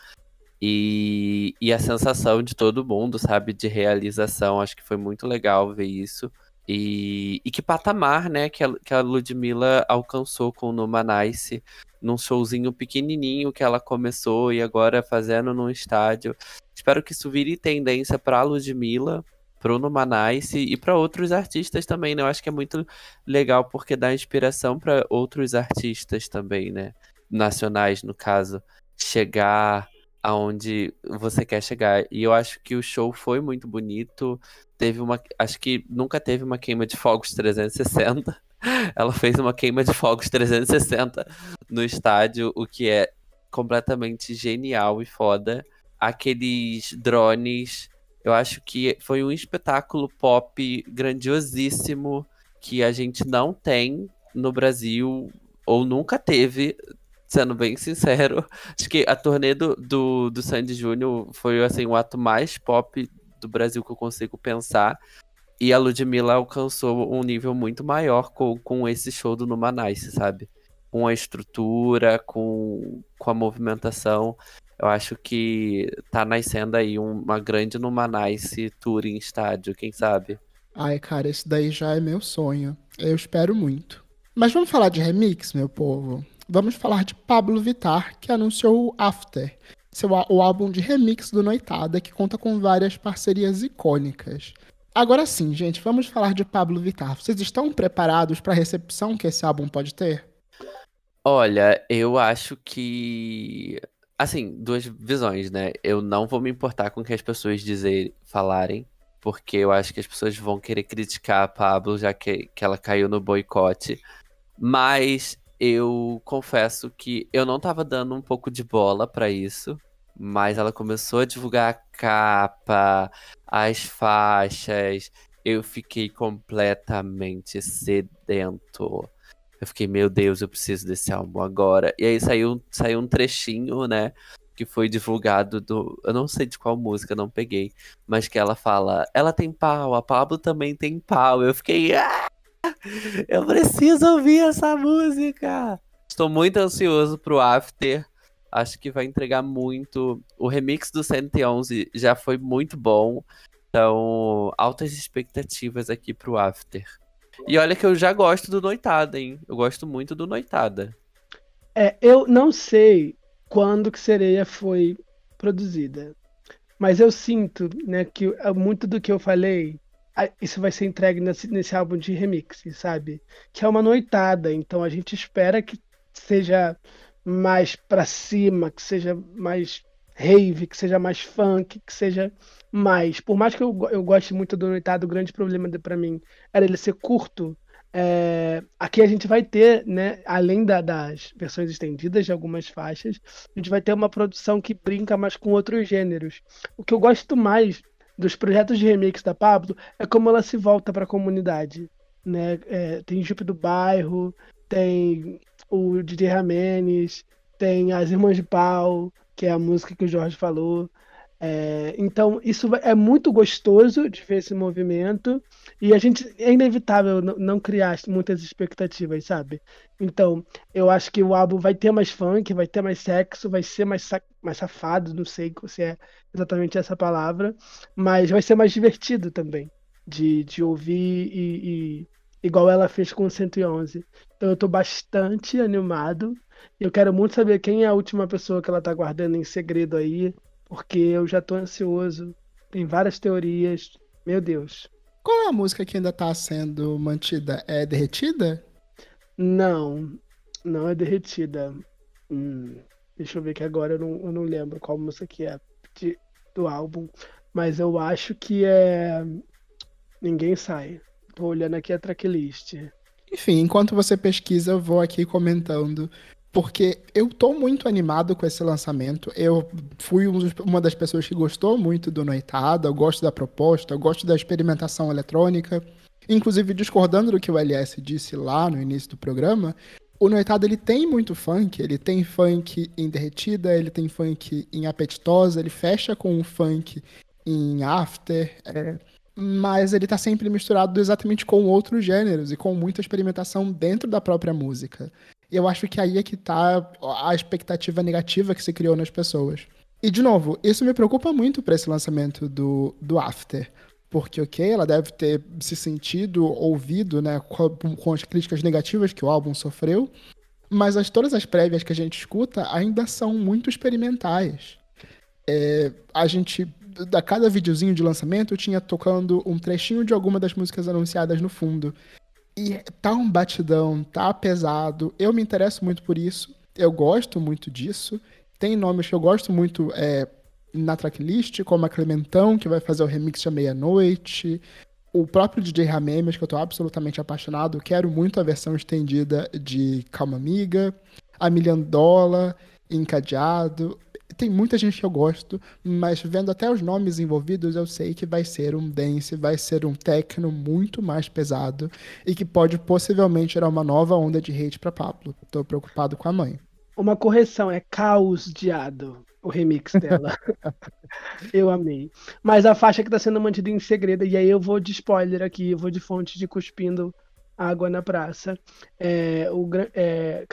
E, e a sensação de todo mundo, sabe? De realização. Acho que foi muito legal ver isso. E, e que patamar, né? Que a, que a Ludmilla alcançou com o Numanice num showzinho pequenininho que ela começou e agora fazendo num estádio. Espero que isso vire tendência para Ludmilla Bruno Manaisse e para outros artistas também, né? Eu acho que é muito legal porque dá inspiração para outros artistas também, né? Nacionais, no caso, chegar aonde você quer chegar. E eu acho que o show foi muito bonito. Teve uma, acho que nunca teve uma queima de fogos 360. Ela fez uma queima de fogos 360 no estádio, o que é completamente genial e foda. Aqueles drones eu acho que foi um espetáculo pop grandiosíssimo que a gente não tem no Brasil ou nunca teve, sendo bem sincero. Acho que a turnê do, do, do Sandy Júnior foi assim, o ato mais pop do Brasil que eu consigo pensar. E a Ludmilla alcançou um nível muito maior com, com esse show do Numanice, sabe? Com a estrutura, com, com a movimentação. Eu acho que tá nascendo aí uma grande Numanice Tour em estádio, quem sabe? Ai, cara, esse daí já é meu sonho. Eu espero muito. Mas vamos falar de remix, meu povo? Vamos falar de Pablo Vittar, que anunciou o After, seu, o álbum de remix do Noitada, que conta com várias parcerias icônicas. Agora sim, gente, vamos falar de Pablo Vittar. Vocês estão preparados para a recepção que esse álbum pode ter? Olha, eu acho que Assim, duas visões, né? Eu não vou me importar com o que as pessoas dizer, falarem, porque eu acho que as pessoas vão querer criticar a Pablo, já que, que ela caiu no boicote. Mas eu confesso que eu não tava dando um pouco de bola para isso. Mas ela começou a divulgar a capa, as faixas. Eu fiquei completamente sedento. Eu fiquei, meu Deus, eu preciso desse álbum agora. E aí saiu, saiu um trechinho, né? que foi divulgado do. Eu não sei de qual música, não peguei. Mas que ela fala, ela tem pau, a Pablo também tem pau. Eu fiquei. Ah! Eu preciso ouvir essa música! Estou muito ansioso pro After. Acho que vai entregar muito. O remix do 111 já foi muito bom. Então, altas expectativas aqui pro After. E olha que eu já gosto do Noitada, hein? Eu gosto muito do Noitada. É, eu não sei quando que Sereia foi produzida. Mas eu sinto, né, que muito do que eu falei, isso vai ser entregue nesse, nesse álbum de remix, sabe? Que é uma noitada, então a gente espera que seja mais pra cima, que seja mais rave, que seja mais funk, que seja mais. Por mais que eu, eu goste muito do Noitado, o grande problema para mim era ele ser curto. É, aqui a gente vai ter, né, além da, das versões estendidas de algumas faixas, a gente vai ter uma produção que brinca mais com outros gêneros. O que eu gosto mais dos projetos de remix da Pablo é como ela se volta para a comunidade. Né? É, tem Jupe do Bairro, tem o DJ Ramenes, tem as Irmãs de Pau, que é a música que o Jorge falou. É, então, isso é muito gostoso de ver esse movimento e a gente é inevitável não criar muitas expectativas, sabe? Então, eu acho que o álbum vai ter mais funk, vai ter mais sexo, vai ser mais, mais safado, não sei se é exatamente essa palavra, mas vai ser mais divertido também de, de ouvir e, e igual ela fez com o 111. Então, eu tô bastante animado. Eu quero muito saber quem é a última pessoa que ela tá guardando em segredo aí porque eu já tô ansioso. Tem várias teorias. Meu Deus. Qual é a música que ainda tá sendo mantida? É derretida? Não, não é derretida. Hum, deixa eu ver que agora eu não, eu não lembro qual música que é de, do álbum. Mas eu acho que é. Ninguém sai. Tô olhando aqui a tracklist. Enfim, enquanto você pesquisa, eu vou aqui comentando porque eu tô muito animado com esse lançamento. Eu fui um uma das pessoas que gostou muito do Noitada, eu gosto da proposta, eu gosto da experimentação eletrônica. Inclusive, discordando do que o LS disse lá no início do programa, o Noitada ele tem muito funk, ele tem funk em derretida, ele tem funk em apetitosa, ele fecha com um funk em after, é, mas ele tá sempre misturado exatamente com outros gêneros e com muita experimentação dentro da própria música eu acho que aí é que tá a expectativa negativa que se criou nas pessoas. E, de novo, isso me preocupa muito para esse lançamento do, do After. Porque, ok, ela deve ter se sentido ouvido né, com, com as críticas negativas que o álbum sofreu, mas as, todas as prévias que a gente escuta ainda são muito experimentais. É, a gente, a cada videozinho de lançamento, tinha tocando um trechinho de alguma das músicas anunciadas no fundo. E tá um batidão, tá pesado. Eu me interesso muito por isso. Eu gosto muito disso. Tem nomes que eu gosto muito é, na tracklist, como a Clementão, que vai fazer o remix de Meia-Noite. O próprio DJ Ramemes, que eu tô absolutamente apaixonado. Quero muito a versão estendida de Calma Amiga. A Miliandola, Encadeado tem muita gente que eu gosto, mas vendo até os nomes envolvidos, eu sei que vai ser um dance, vai ser um techno muito mais pesado e que pode possivelmente gerar uma nova onda de hate para Pablo. Tô preocupado com a mãe. Uma correção, é Caos Diado, o remix dela. eu amei. Mas a faixa que tá sendo mantida em segredo, e aí eu vou de spoiler aqui, eu vou de fonte de cuspindo água na praça. É, o, é,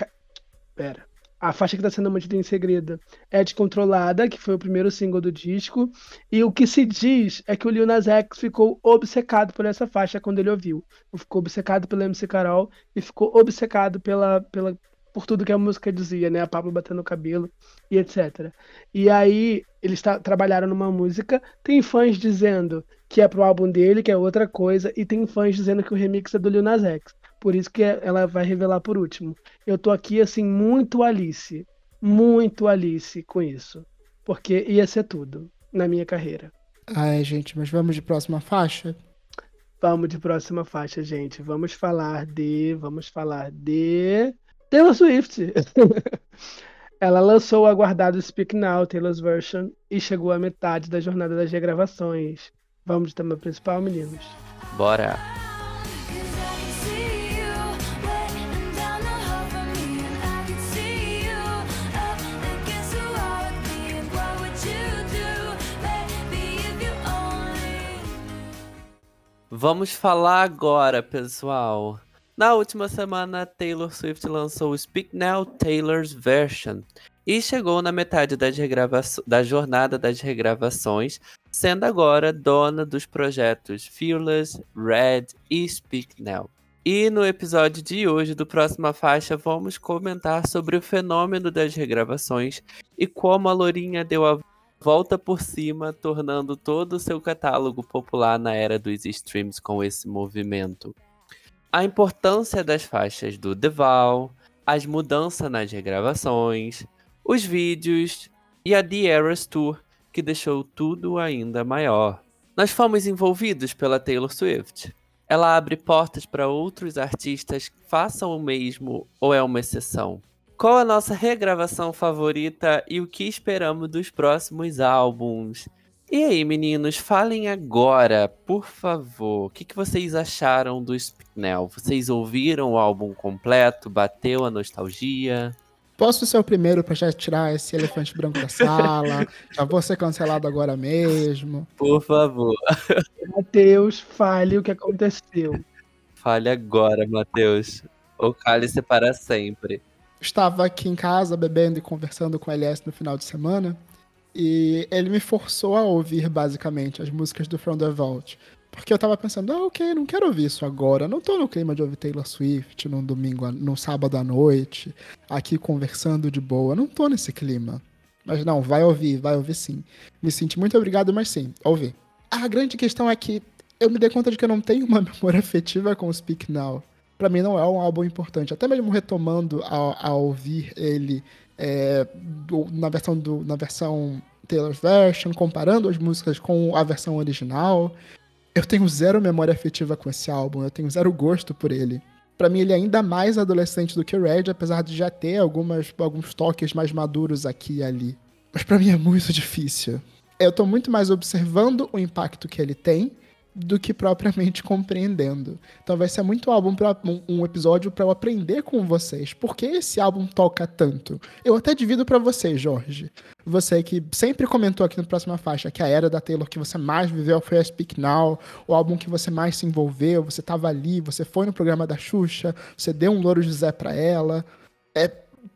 pera a faixa que está sendo mantida em segredo é Descontrolada, que foi o primeiro single do disco. E o que se diz é que o Lil Nas X ficou obcecado por essa faixa quando ele ouviu. Ficou obcecado pela MC Carol e ficou obcecado pela, pela, por tudo que a música dizia, né? A Pablo batendo o cabelo e etc. E aí eles trabalharam numa música. Tem fãs dizendo que é pro álbum dele, que é outra coisa, e tem fãs dizendo que o remix é do Lil Nas X. Por isso que ela vai revelar por último. Eu tô aqui, assim, muito Alice. Muito Alice com isso. Porque ia ser tudo na minha carreira. Ai, gente, mas vamos de próxima faixa? Vamos de próxima faixa, gente. Vamos falar de. Vamos falar de. Taylor Swift. Ela lançou o aguardado Speak Now, Taylor's Version, e chegou à metade da jornada das regravações. Vamos de tema principal, meninos? Bora! Vamos falar agora, pessoal. Na última semana, Taylor Swift lançou o Speak Now Taylor's Version e chegou na metade da jornada das regravações, sendo agora dona dos projetos Fearless, Red e Speak Now. E no episódio de hoje do Próxima Faixa, vamos comentar sobre o fenômeno das regravações e como a Lourinha deu a volta por cima, tornando todo o seu catálogo popular na era dos streams com esse movimento. A importância das faixas do Deval, as mudanças nas regravações, os vídeos e a The Eras Tour, que deixou tudo ainda maior. Nós fomos envolvidos pela Taylor Swift. Ela abre portas para outros artistas que façam o mesmo ou é uma exceção? Qual a nossa regravação favorita e o que esperamos dos próximos álbuns? E aí, meninos, falem agora, por favor, o que, que vocês acharam do Spinel? Vocês ouviram o álbum completo? Bateu a nostalgia? Posso ser o primeiro para já tirar esse elefante branco da sala? já vou ser cancelado agora mesmo. Por favor. Matheus, fale o que aconteceu. Fale agora, Matheus. Ou cale-se para sempre estava aqui em casa bebendo e conversando com o LS no final de semana. E ele me forçou a ouvir, basicamente, as músicas do From the Vault. Porque eu tava pensando, ah, ok, não quero ouvir isso agora. Não tô no clima de ouvir Taylor Swift num domingo, num sábado à noite, aqui conversando de boa. Não tô nesse clima. Mas não, vai ouvir, vai ouvir sim. Me senti muito obrigado, mas sim, ouvir. A grande questão é que eu me dei conta de que eu não tenho uma memória afetiva com o Speak Now para mim não é um álbum importante. Até mesmo retomando a, a ouvir ele é, na versão do, na versão Taylor's Version, comparando as músicas com a versão original, eu tenho zero memória afetiva com esse álbum, eu tenho zero gosto por ele. Para mim ele é ainda mais adolescente do que o Red, apesar de já ter algumas, alguns toques mais maduros aqui e ali. Mas para mim é muito difícil. Eu tô muito mais observando o impacto que ele tem do que propriamente compreendendo. Então vai ser muito álbum pra, um, um episódio para eu aprender com vocês. Por que esse álbum toca tanto? Eu até divido para você, Jorge. Você que sempre comentou aqui no próxima faixa que a era da Taylor que você mais viveu foi a Speak Now, o álbum que você mais se envolveu, você tava ali, você foi no programa da Xuxa, você deu um Louro José para ela. É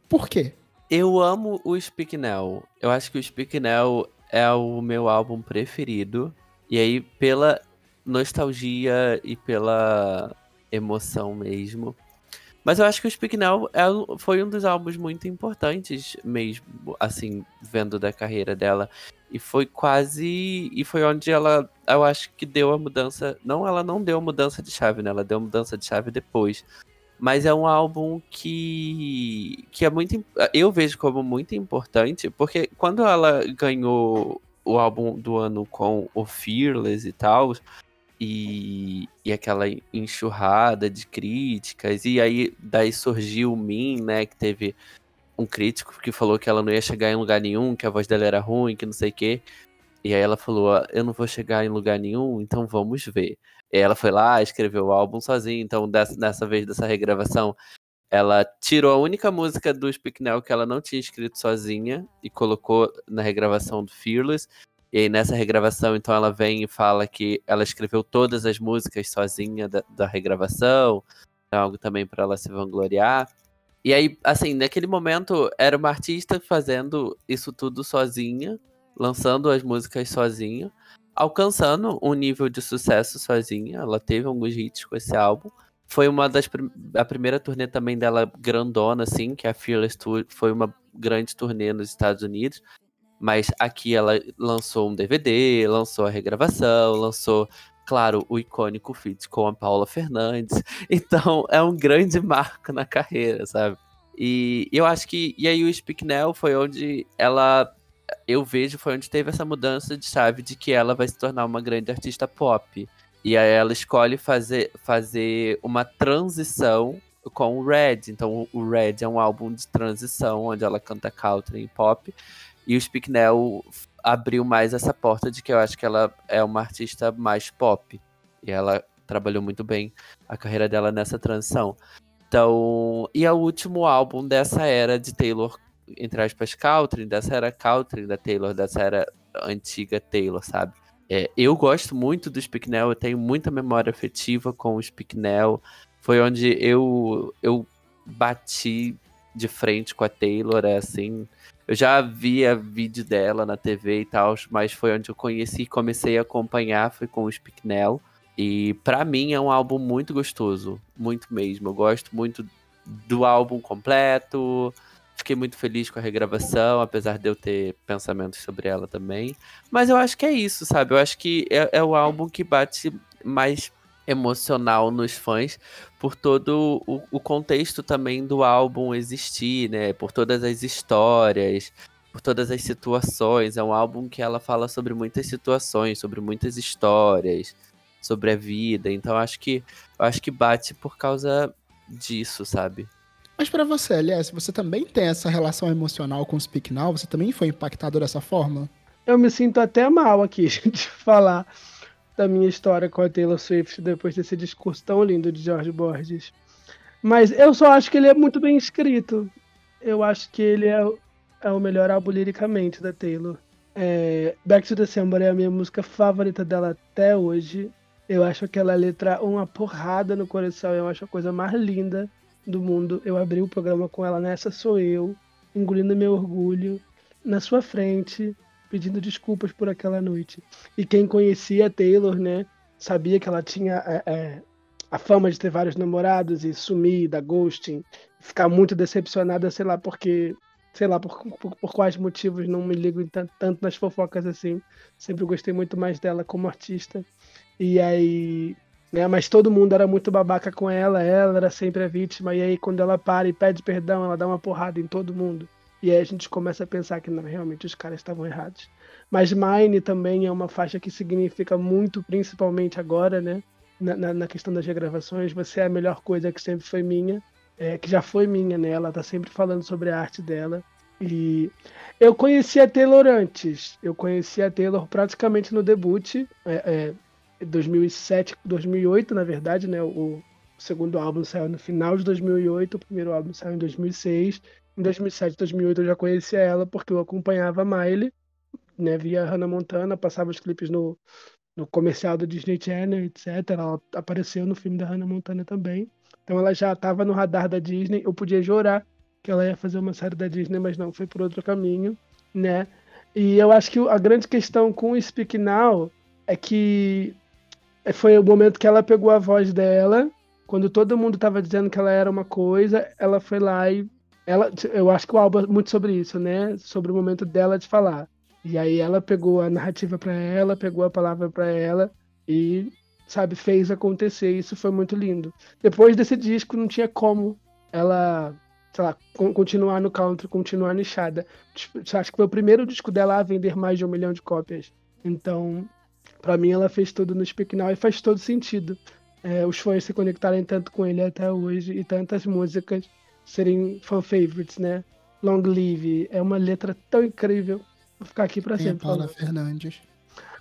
por quê? Eu amo o Speak Now. Eu acho que o Speak Now é o meu álbum preferido. E aí, pela nostalgia e pela emoção mesmo. Mas eu acho que o Speak Now é, foi um dos álbuns muito importantes mesmo, assim, vendo da carreira dela. E foi quase. E foi onde ela, eu acho que deu a mudança. Não, ela não deu a mudança de chave, né? Ela deu a mudança de chave depois. Mas é um álbum que, que é muito. Eu vejo como muito importante, porque quando ela ganhou o álbum do ano com o Fearless e tal, e, e aquela enxurrada de críticas. E aí daí surgiu o Min, né, que teve um crítico que falou que ela não ia chegar em lugar nenhum, que a voz dela era ruim, que não sei o quê. E aí ela falou, eu não vou chegar em lugar nenhum, então vamos ver. E ela foi lá, escreveu o álbum sozinha, então dessa, dessa vez, dessa regravação, ela tirou a única música do Speak Now que ela não tinha escrito sozinha e colocou na regravação do Fearless. E aí nessa regravação, então, ela vem e fala que ela escreveu todas as músicas sozinha da, da regravação. É algo também para ela se vangloriar. E aí, assim, naquele momento, era uma artista fazendo isso tudo sozinha, lançando as músicas sozinha, alcançando um nível de sucesso sozinha. Ela teve alguns hits com esse álbum. Foi uma das a primeira turnê também dela grandona, assim, que é a Fearless Tour foi uma grande turnê nos Estados Unidos. Mas aqui ela lançou um DVD, lançou a regravação, lançou, claro, o icônico feat com a Paula Fernandes. Então é um grande marco na carreira, sabe? E eu acho que. E aí o Speak Now foi onde ela. Eu vejo foi onde teve essa mudança de chave de que ela vai se tornar uma grande artista pop. E aí ela escolhe fazer, fazer uma transição com o Red. Então o Red é um álbum de transição onde ela canta country e pop. E o Now abriu mais essa porta de que eu acho que ela é uma artista mais pop. E ela trabalhou muito bem a carreira dela nessa transição. Então, e é o último álbum dessa era de Taylor, entre aspas, country, dessa era country da Taylor, dessa era antiga Taylor, sabe? É, eu gosto muito do Spicknell, eu tenho muita memória afetiva com o Spicknell. Foi onde eu, eu bati de frente com a Taylor, é assim. Eu já via vídeo dela na TV e tal, mas foi onde eu conheci e comecei a acompanhar, foi com o Spicknell. E para mim é um álbum muito gostoso, muito mesmo. Eu gosto muito do álbum completo. Fiquei muito feliz com a regravação, apesar de eu ter pensamentos sobre ela também. Mas eu acho que é isso, sabe? Eu acho que é, é o álbum que bate mais emocional nos fãs por todo o, o, contexto também do álbum existir, né? Por todas as histórias, por todas as situações. É um álbum que ela fala sobre muitas situações, sobre muitas histórias, sobre a vida. Então acho que acho que bate por causa disso, sabe? Mas para você, aliás, você também tem essa relação emocional com o Speak Now? Você também foi impactado dessa forma? Eu me sinto até mal aqui de falar da minha história com a Taylor Swift depois desse discurso tão lindo de George Borges. Mas eu só acho que ele é muito bem escrito. Eu acho que ele é, é o melhor álbum liricamente da Taylor. É, Back to December é a minha música favorita dela até hoje. Eu acho aquela letra uma porrada no coração. Eu acho a coisa mais linda do mundo. Eu abri o programa com ela nessa sou eu, engolindo meu orgulho, na sua frente, pedindo desculpas por aquela noite. E quem conhecia Taylor, né, sabia que ela tinha é, é, a fama de ter vários namorados e sumir, da ghosting, ficar muito decepcionada, sei lá, porque sei lá por, por, por, quais motivos não me ligo tanto, tanto nas fofocas assim. Sempre gostei muito mais dela como artista. E aí, né, mas todo mundo era muito babaca com ela, ela era sempre a vítima. E aí, quando ela para e pede perdão, ela dá uma porrada em todo mundo. E aí a gente começa a pensar que não, realmente os caras estavam errados. Mas Mine também é uma faixa que significa muito, principalmente agora, né? Na, na, na questão das regravações. Você é a melhor coisa que sempre foi minha, é, que já foi minha, né? Ela tá sempre falando sobre a arte dela. E eu conheci a Taylor antes. Eu conheci a Taylor praticamente no debut. É, é, 2007, 2008, na verdade, né? O segundo álbum saiu no final de 2008, o primeiro álbum saiu em 2006. Em 2007, 2008 eu já conhecia ela porque eu acompanhava a Miley, né, via Hannah Montana, passava os clipes no, no comercial do Disney Channel, etc. Ela apareceu no filme da Hannah Montana também. Então ela já estava no radar da Disney. Eu podia jurar que ela ia fazer uma série da Disney, mas não, foi por outro caminho, né? E eu acho que a grande questão com o Speak Now é que foi o momento que ela pegou a voz dela, quando todo mundo estava dizendo que ela era uma coisa, ela foi lá e ela, eu acho que o álbum é muito sobre isso, né? Sobre o momento dela de falar. E aí ela pegou a narrativa para ela, pegou a palavra para ela e, sabe, fez acontecer. Isso foi muito lindo. Depois desse disco não tinha como ela, sei lá, continuar no country, continuar nichada. Tipo, acho que foi o primeiro disco dela a vender mais de um milhão de cópias. Então, para mim ela fez tudo no Speak Now e faz todo sentido. É, os fãs se conectarem tanto com ele até hoje e tantas músicas serem fan favorites, né? Long Live é uma letra tão incrível. Vou ficar aqui para sempre. Paula Fernandes.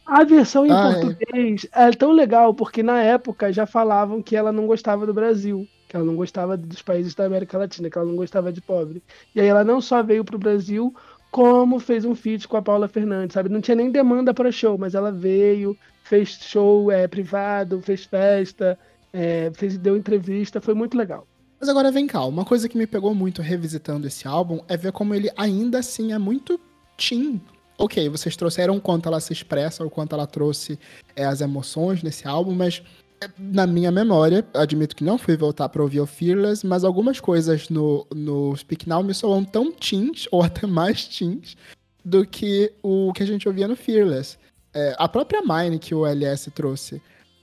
A versão em ah, é. português é. é. tão legal porque na época já falavam que ela não gostava do Brasil, que ela não gostava dos países da América Latina, que ela não gostava de pobre. E aí ela não só veio pro Brasil, como fez um feat com a Paula Fernandes, sabe? Não tinha nem demanda para show, mas ela veio, fez show é, privado, fez festa, é, fez, deu entrevista, foi muito legal. Mas agora vem cá, uma coisa que me pegou muito revisitando esse álbum é ver como ele ainda assim é muito teen. Ok, vocês trouxeram o quanto ela se expressa, o quanto ela trouxe é, as emoções nesse álbum, mas é, na minha memória, admito que não fui voltar para ouvir o Fearless, mas algumas coisas no, no Speak Now me soam tão teens, ou até mais teens, do que o que a gente ouvia no Fearless. É, a própria Mine que o LS trouxe,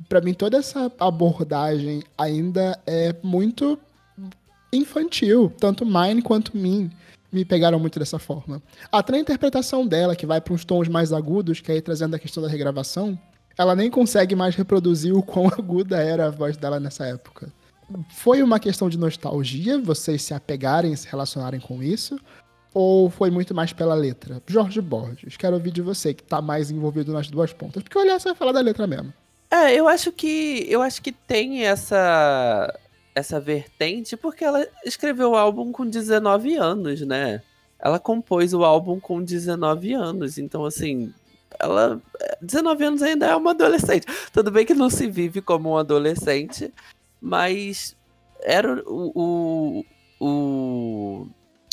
para mim toda essa abordagem ainda é muito infantil. Tanto Mine quanto Min me pegaram muito dessa forma. Até a interpretação dela, que vai para uns tons mais agudos, que aí trazendo a questão da regravação, ela nem consegue mais reproduzir o quão aguda era a voz dela nessa época. Foi uma questão de nostalgia, vocês se apegarem, se relacionarem com isso? Ou foi muito mais pela letra? Jorge Borges, quero ouvir de você, que tá mais envolvido nas duas pontas. Porque olhar, você vai falar da letra mesmo. É, eu acho que. Eu acho que tem essa essa vertente porque ela escreveu o álbum com 19 anos, né? Ela compôs o álbum com 19 anos, então assim, ela 19 anos ainda é uma adolescente. Tudo bem que não se vive como um adolescente, mas era o, o, o,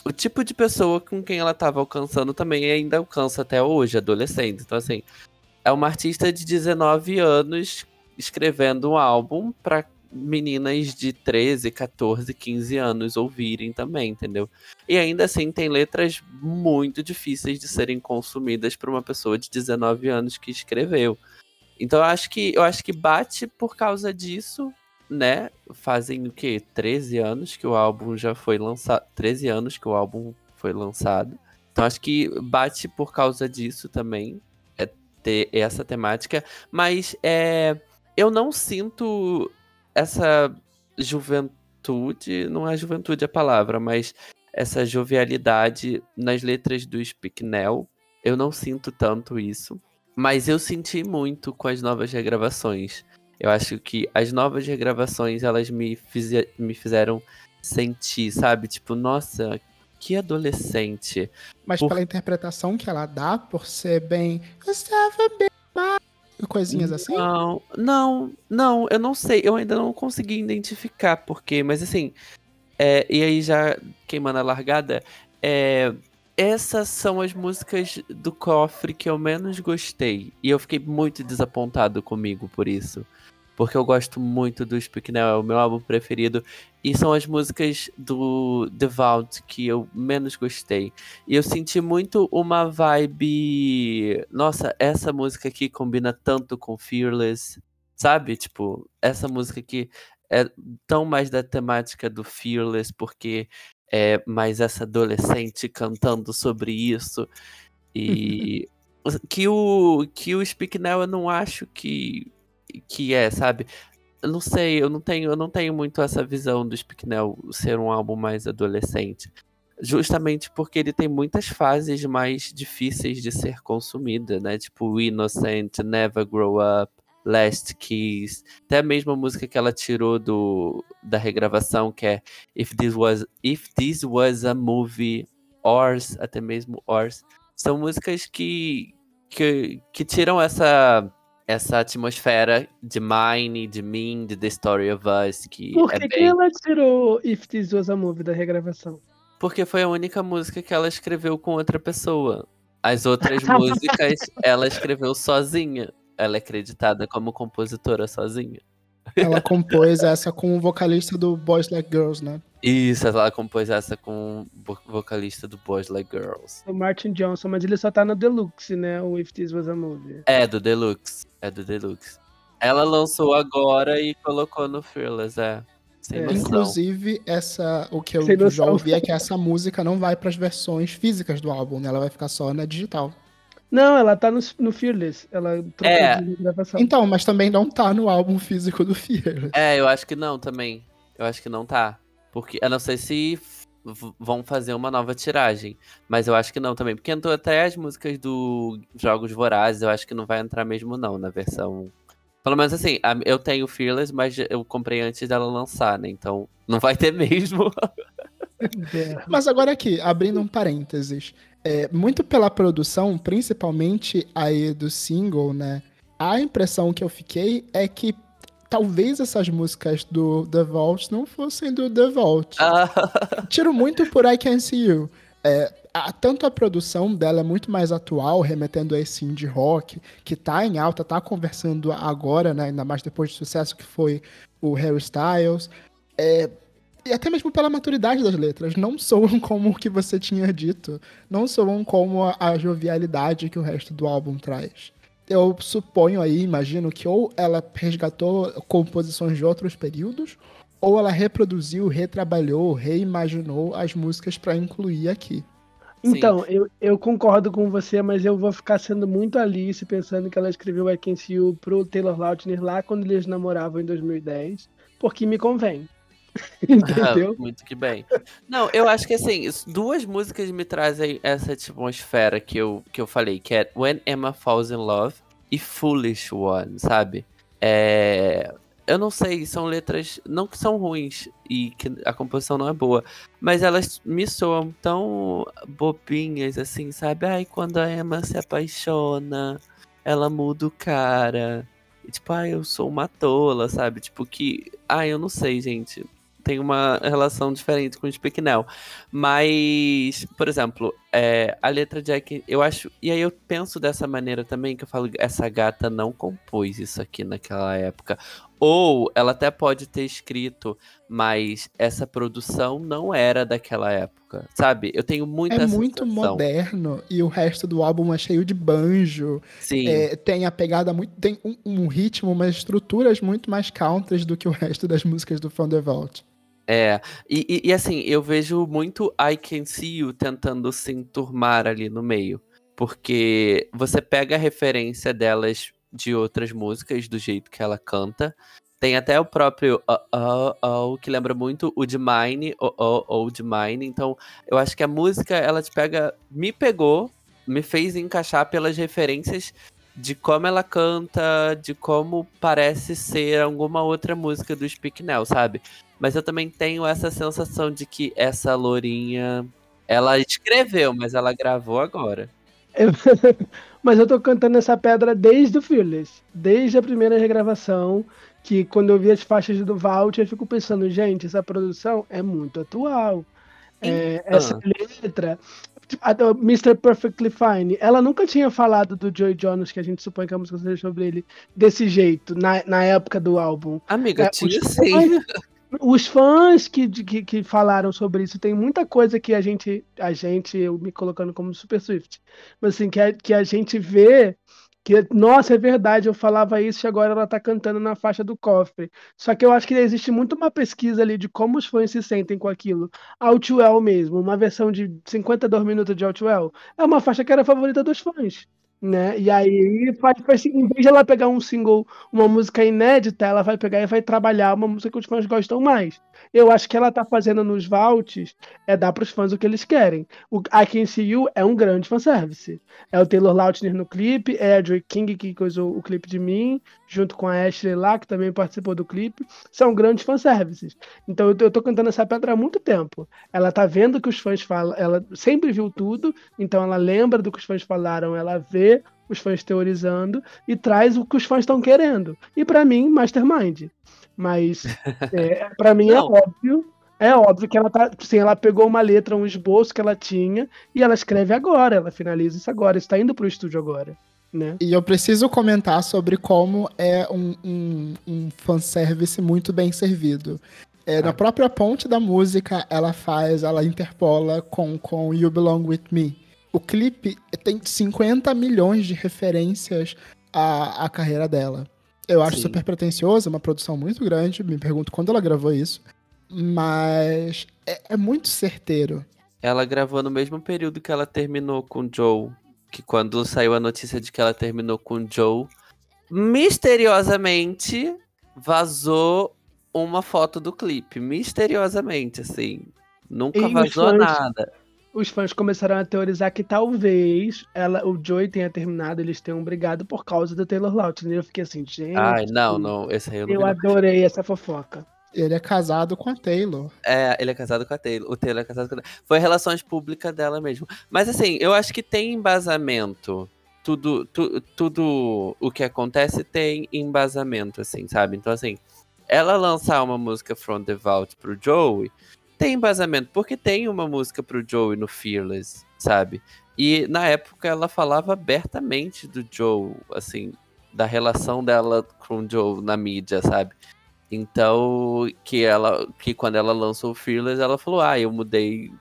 o tipo de pessoa com quem ela estava alcançando também e ainda alcança até hoje, adolescente. Então, assim, é uma artista de 19 anos escrevendo um álbum para meninas de 13, 14, 15 anos ouvirem também, entendeu? E ainda assim tem letras muito difíceis de serem consumidas por uma pessoa de 19 anos que escreveu. Então eu acho que eu acho que bate por causa disso, né? Fazem o quê? 13 anos que o álbum já foi lançado, 13 anos que o álbum foi lançado. Então acho que bate por causa disso também, é ter essa temática, mas é eu não sinto essa juventude, não é juventude a palavra, mas essa jovialidade nas letras do Speaknell. Eu não sinto tanto isso, mas eu senti muito com as novas regravações. Eu acho que as novas regravações, elas me, fize me fizeram sentir, sabe? Tipo, nossa, que adolescente. Mas por... pela interpretação que ela dá, por ser bem. Eu estava bem coisinhas assim? Não, não, não, eu não sei, eu ainda não consegui identificar porquê, mas assim, é, e aí já queimando a largada, é, essas são as músicas do cofre que eu menos gostei, e eu fiquei muito desapontado comigo por isso porque eu gosto muito do Speak Now, é o meu álbum preferido, e são as músicas do The Vault que eu menos gostei. E eu senti muito uma vibe. Nossa, essa música aqui combina tanto com Fearless, sabe? Tipo, essa música aqui é tão mais da temática do Fearless, porque é mais essa adolescente cantando sobre isso. E. que o, que o Speak Now eu não acho que que é, sabe? Eu não sei, eu não tenho, eu não tenho muito essa visão do Spicknell ser um álbum mais adolescente. Justamente porque ele tem muitas fases mais difíceis de ser consumida, né? Tipo Innocent, Never Grow Up, Last Kiss, até a mesma música que ela tirou do, da regravação, que é If This Was, If This Was a Movie, Ors, até mesmo Ors. São músicas que, que, que tiram essa essa atmosfera de Mine, de Mim, de The Story of Us. Que Por é que, bem... que ela tirou If This Was a Movie da regravação? Porque foi a única música que ela escreveu com outra pessoa. As outras músicas ela escreveu sozinha. Ela é acreditada como compositora sozinha. Ela compôs essa com o vocalista do Boys Like Girls, né? Isso, ela compôs essa com o vocalista do Boys Like Girls. O Martin Johnson, mas ele só tá no Deluxe, né? O If This Was a Movie. É, do Deluxe. É do Deluxe. Ela lançou agora e colocou no Fearless, é. É. Inclusive, essa, o que eu já ouvi é que essa música não vai para as versões físicas do álbum, né? Ela vai ficar só na digital. Não, ela tá no, no Fearless. Ela trocou é. de gravação. Então, mas também não tá no álbum físico do Fearless. É, eu acho que não também. Eu acho que não tá. Porque eu não sei se vão fazer uma nova tiragem. Mas eu acho que não também. Porque entrou até as músicas do Jogos Vorazes, eu acho que não vai entrar mesmo, não, na versão. Pelo menos assim, eu tenho Fearless, mas eu comprei antes dela lançar, né? Então não vai ter mesmo. mas agora aqui, abrindo um parênteses. É, muito pela produção, principalmente aí do single, né? A impressão que eu fiquei é que talvez essas músicas do The Vault não fossem do The Vault. Ah. Tiro muito por I Can See You. É, a, tanto a produção dela é muito mais atual, remetendo a esse indie rock, que tá em alta, tá conversando agora, né, ainda mais depois do sucesso que foi o Harry Styles. É, e até mesmo pela maturidade das letras, não soam como o que você tinha dito, não soam como a, a jovialidade que o resto do álbum traz eu suponho aí, imagino que ou ela resgatou composições de outros períodos, ou ela reproduziu, retrabalhou, reimaginou as músicas para incluir aqui. Então, eu, eu concordo com você, mas eu vou ficar sendo muito Alice pensando que ela escreveu I Can See You pro Taylor Lautner lá quando eles namoravam em 2010, porque me convém. Entendeu? Ah, muito que bem. Não, eu acho que assim, duas músicas me trazem essa atmosfera que eu, que eu falei, que é When Emma Falls in Love e Foolish One, sabe? É, eu não sei, são letras, não que são ruins e que a composição não é boa, mas elas me soam tão bobinhas, assim, sabe? Ai, quando a Emma se apaixona, ela muda o cara. Tipo, ai, eu sou uma tola, sabe? Tipo, que. Ai, eu não sei, gente tem uma relação diferente com o Speaknell. Mas, por exemplo, é, a letra de Jack, eu acho. E aí eu penso dessa maneira também, que eu falo, essa gata não compôs isso aqui naquela época. Ou ela até pode ter escrito, mas essa produção não era daquela época, sabe? Eu tenho muita É muito sensação. moderno e o resto do álbum é cheio de banjo. Sim. É, tem a pegada muito. Tem um, um ritmo, umas estruturas muito mais countries do que o resto das músicas do Vault. É, e, e, assim, eu vejo muito I Can See You tentando se enturmar ali no meio. Porque você pega a referência delas de outras músicas, do jeito que ela canta. Tem até o próprio uh, uh, uh, que lembra muito o de Mine, ou uh, uh, de Mine. Então, eu acho que a música, ela te pega. Me pegou, me fez encaixar pelas referências de como ela canta, de como parece ser alguma outra música do Speak Now, sabe? Mas eu também tenho essa sensação de que essa lourinha, ela escreveu, mas ela gravou agora. Mas eu tô cantando essa pedra desde o Fearless, desde a primeira regravação, que quando eu vi as faixas do Vault, eu fico pensando, gente, essa produção é muito atual. É, essa letra, Mr. Perfectly Fine, ela nunca tinha falado do Joey Jonas, que a gente supõe que a música seja sobre ele, desse jeito, na, na época do álbum. Amiga, é, tinha sim. Os fãs que, que, que, falaram sobre isso, tem muita coisa que a gente, a gente, eu me colocando como Super Swift, mas assim, que a, que a gente vê que, nossa, é verdade, eu falava isso e agora ela tá cantando na faixa do cofre. Só que eu acho que existe muito uma pesquisa ali de como os fãs se sentem com aquilo. Outwell mesmo, uma versão de 52 minutos de Outwell, é uma faixa que era a favorita dos fãs né? E aí faz, faz, em vez de ela pegar um single, uma música inédita, ela vai pegar e vai trabalhar uma música que os fãs gostam mais. Eu acho que ela tá fazendo nos vaults é dar para os fãs o que eles querem. O I Can See You é um grande fanservice. É o Taylor Lautner no clipe, é a Joy King que coisou o clipe de mim, junto com a Ashley lá, que também participou do clipe. São grandes fanservices. Então eu, eu tô cantando essa pedra há muito tempo. Ela tá vendo que os fãs falam, ela sempre viu tudo, então ela lembra do que os fãs falaram, ela vê os fãs teorizando e traz o que os fãs estão querendo. E para mim, Mastermind. Mas é, para mim é óbvio, é óbvio que ela tá, assim, ela pegou uma letra, um esboço que ela tinha e ela escreve agora, ela finaliza isso agora, está indo pro estúdio agora. Né? E eu preciso comentar sobre como é um, um, um fanservice muito bem servido. É, ah. Na própria ponte da música, ela faz, ela interpola com, com You Belong With Me o clipe tem 50 milhões de referências à, à carreira dela. Eu acho Sim. super pretencioso, uma produção muito grande. Me pergunto quando ela gravou isso. Mas é, é, muito certeiro. Ela gravou no mesmo período que ela terminou com Joe. Que quando saiu a notícia de que ela terminou com Joe, misteriosamente vazou uma foto do clipe. Misteriosamente, assim. Nunca e vazou nada os fãs começaram a teorizar que talvez ela, o Joey tenha terminado, eles tenham brigado por causa do Taylor Lautner. Eu fiquei assim, gente. Ai, não, não, esse aí eu não Eu adorei essa fofoca. Ele é casado com a Taylor. É, ele é casado com a Taylor. O Taylor é casado com a Taylor. Foi relações públicas dela mesmo. Mas assim, eu acho que tem embasamento. Tudo, tu, tudo o que acontece tem embasamento, assim, sabe? Então, assim, ela lançar uma música From the Vault pro Joey tem embasamento, porque tem uma música pro Joey no Fearless, sabe? E na época ela falava abertamente do Joe, assim, da relação dela com o Joe na mídia, sabe? Então, que ela que quando ela lançou o Fearless, ela falou: "Ah, eu mudei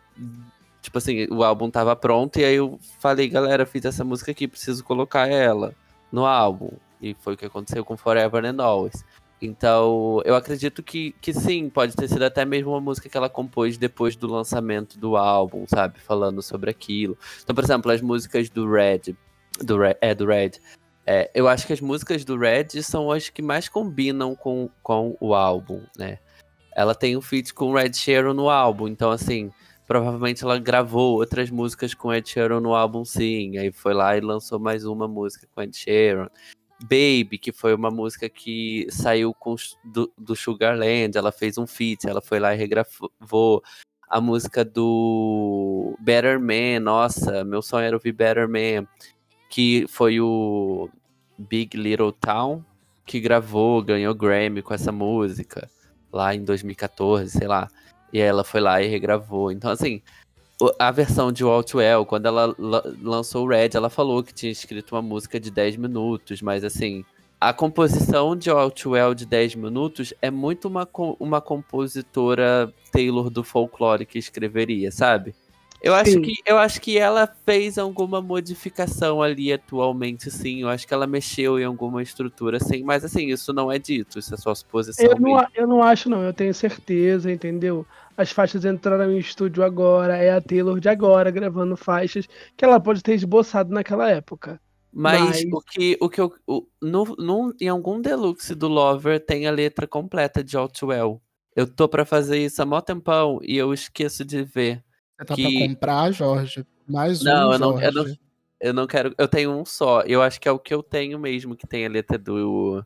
Tipo assim, o álbum tava pronto e aí eu falei, galera, fiz essa música aqui, preciso colocar ela no álbum. E foi o que aconteceu com Forever and Always. Então, eu acredito que, que sim, pode ter sido até mesmo uma música que ela compôs depois do lançamento do álbum, sabe? Falando sobre aquilo. Então, por exemplo, as músicas do Red, do Red, é, do Red. É, eu acho que as músicas do Red são as que mais combinam com, com o álbum, né? Ela tem um feat com o Red Sheeran no álbum, então assim, provavelmente ela gravou outras músicas com Ed Sheeran no álbum sim, aí foi lá e lançou mais uma música com Ed Sheeran. Baby, que foi uma música que saiu com, do, do Sugarland, ela fez um feat, ela foi lá e regravou. A música do Better Man, nossa, meu sonho era ouvir Better Man, que foi o Big Little Town, que gravou, ganhou Grammy com essa música lá em 2014, sei lá. E ela foi lá e regravou. Então, assim, a versão de Well, quando ela lançou o Red, ela falou que tinha escrito uma música de 10 minutos, mas assim, a composição de Well de 10 minutos é muito uma, uma compositora Taylor do folclore que escreveria, sabe? Eu acho, que, eu acho que ela fez alguma modificação ali atualmente, sim. Eu acho que ela mexeu em alguma estrutura, sim. Mas assim, isso não é dito, isso é só suposição. Eu não, eu não acho, não. Eu tenho certeza, entendeu? As faixas entraram em estúdio agora, é a Taylor de agora gravando faixas que ela pode ter esboçado naquela época. Mas, Mas... o que, o que eu. O, no, no, em algum deluxe do Lover tem a letra completa de Outwell. Eu tô para fazer isso há mó tempão e eu esqueço de ver. Você tá que... pra comprar, Jorge? Mais não, um, eu não, Jorge. Eu não, eu não quero. Eu tenho um só. Eu acho que é o que eu tenho mesmo, que tem a letra do.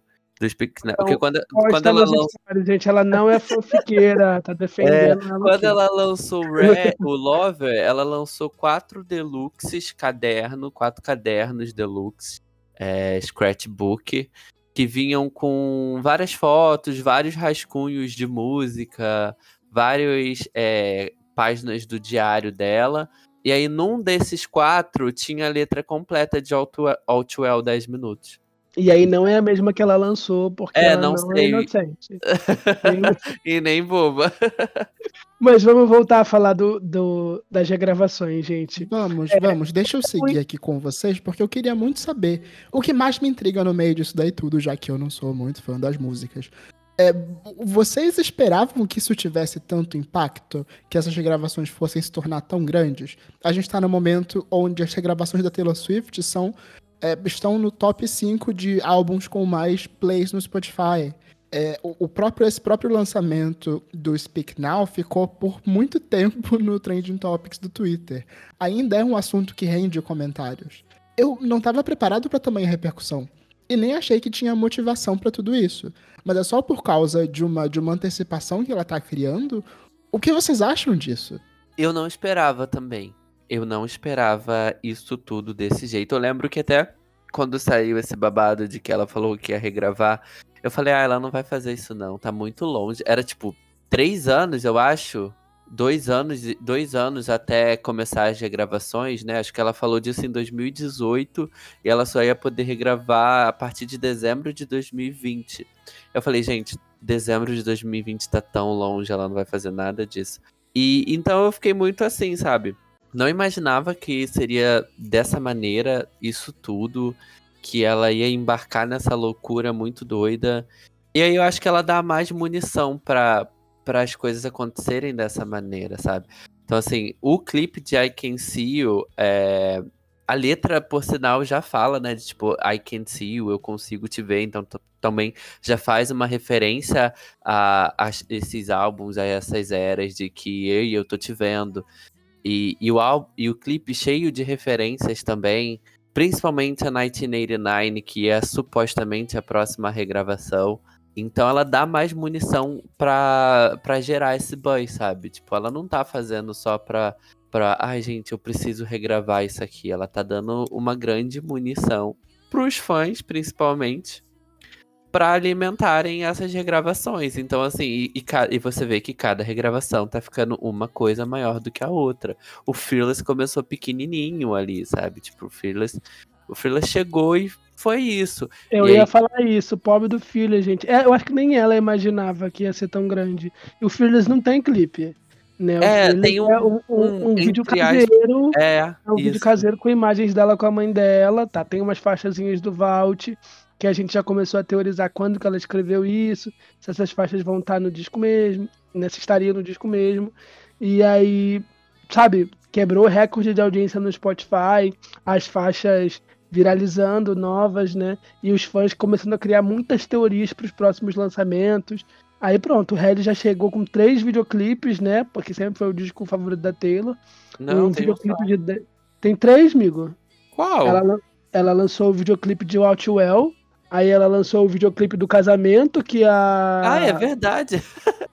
Né? Porque quando, quando ela lançou. Gente, ela não é fanfiqueira, tá defendendo. É, quando aqui. ela lançou o Lover, ela lançou quatro deluxes caderno, quatro cadernos deluxe, é, scratchbook, que vinham com várias fotos, vários rascunhos de música, vários é, páginas do diário dela. E aí, num desses quatro, tinha a letra completa de Outwell 10 minutos. E aí não é a mesma que ela lançou, porque é, ela não, não é inocente. e nem boba. Mas vamos voltar a falar do, do, das regravações, gente. Vamos, é, vamos. Deixa eu seguir aqui com vocês, porque eu queria muito saber o que mais me intriga no meio disso daí tudo, já que eu não sou muito fã das músicas. É, vocês esperavam que isso tivesse tanto impacto, que essas regravações fossem se tornar tão grandes? A gente está no momento onde as regravações da Taylor Swift são, é, estão no top 5 de álbuns com mais plays no Spotify. É, o, próprio, esse próprio lançamento do Speak Now ficou por muito tempo no Trending Topics do Twitter. Ainda é um assunto que rende comentários. Eu não estava preparado para tamanha repercussão. E nem achei que tinha motivação para tudo isso mas é só por causa de uma, de uma antecipação que ela tá criando. O que vocês acham disso? Eu não esperava também. Eu não esperava isso tudo desse jeito. Eu lembro que até quando saiu esse babado de que ela falou que ia regravar, eu falei, ah, ela não vai fazer isso não, tá muito longe. Era tipo três anos, eu acho, dois anos, dois anos até começar as regravações, né? Acho que ela falou disso em 2018 e ela só ia poder regravar a partir de dezembro de 2020. Eu falei, gente, dezembro de 2020 tá tão longe, ela não vai fazer nada disso. E então eu fiquei muito assim, sabe? Não imaginava que seria dessa maneira isso tudo, que ela ia embarcar nessa loucura muito doida. E aí eu acho que ela dá mais munição para para as coisas acontecerem dessa maneira, sabe? Então, assim, o clipe de I Can See You, é... a letra, por sinal, já fala, né? De tipo, I can see you, eu consigo te ver. Então, também já faz uma referência a, a, esses álbuns, a essas eras de que eu eu tô te vendo. E, e, o, e o clipe cheio de referências também, principalmente a 1989, que é supostamente a próxima regravação. Então ela dá mais munição pra, pra gerar esse buzz, sabe? Tipo, ela não tá fazendo só pra, pra. Ai, gente, eu preciso regravar isso aqui. Ela tá dando uma grande munição pros fãs, principalmente, para alimentarem essas regravações. Então, assim, e, e, e, você vê que cada regravação tá ficando uma coisa maior do que a outra. O Fearless começou pequenininho ali, sabe? Tipo, o Fearless, o Fearless chegou e foi isso. Eu e ia aí... falar isso, pobre do Fearless, gente. É, eu acho que nem ela imaginava que ia ser tão grande. E o Fearless não tem clipe. Né? É, tem um, é um, um, um vídeo caseiro. É, é um isso. vídeo caseiro com imagens dela com a mãe dela, tá? Tem umas faixazinhas do Vault, que a gente já começou a teorizar quando que ela escreveu isso, se essas faixas vão estar no disco mesmo, né? Se estaria no disco mesmo. E aí, sabe, quebrou recorde de audiência no Spotify, as faixas viralizando novas, né? E os fãs começando a criar muitas teorias para os próximos lançamentos. Aí pronto, o Red já chegou com três videoclipes, né? Porque sempre foi o disco favorito da Taylor. Não, um tem videoclipe de... Tem três, amigo. Qual? Ela, ela lançou o videoclipe de Outwell, Aí ela lançou o videoclipe do casamento que a. Ah, é verdade.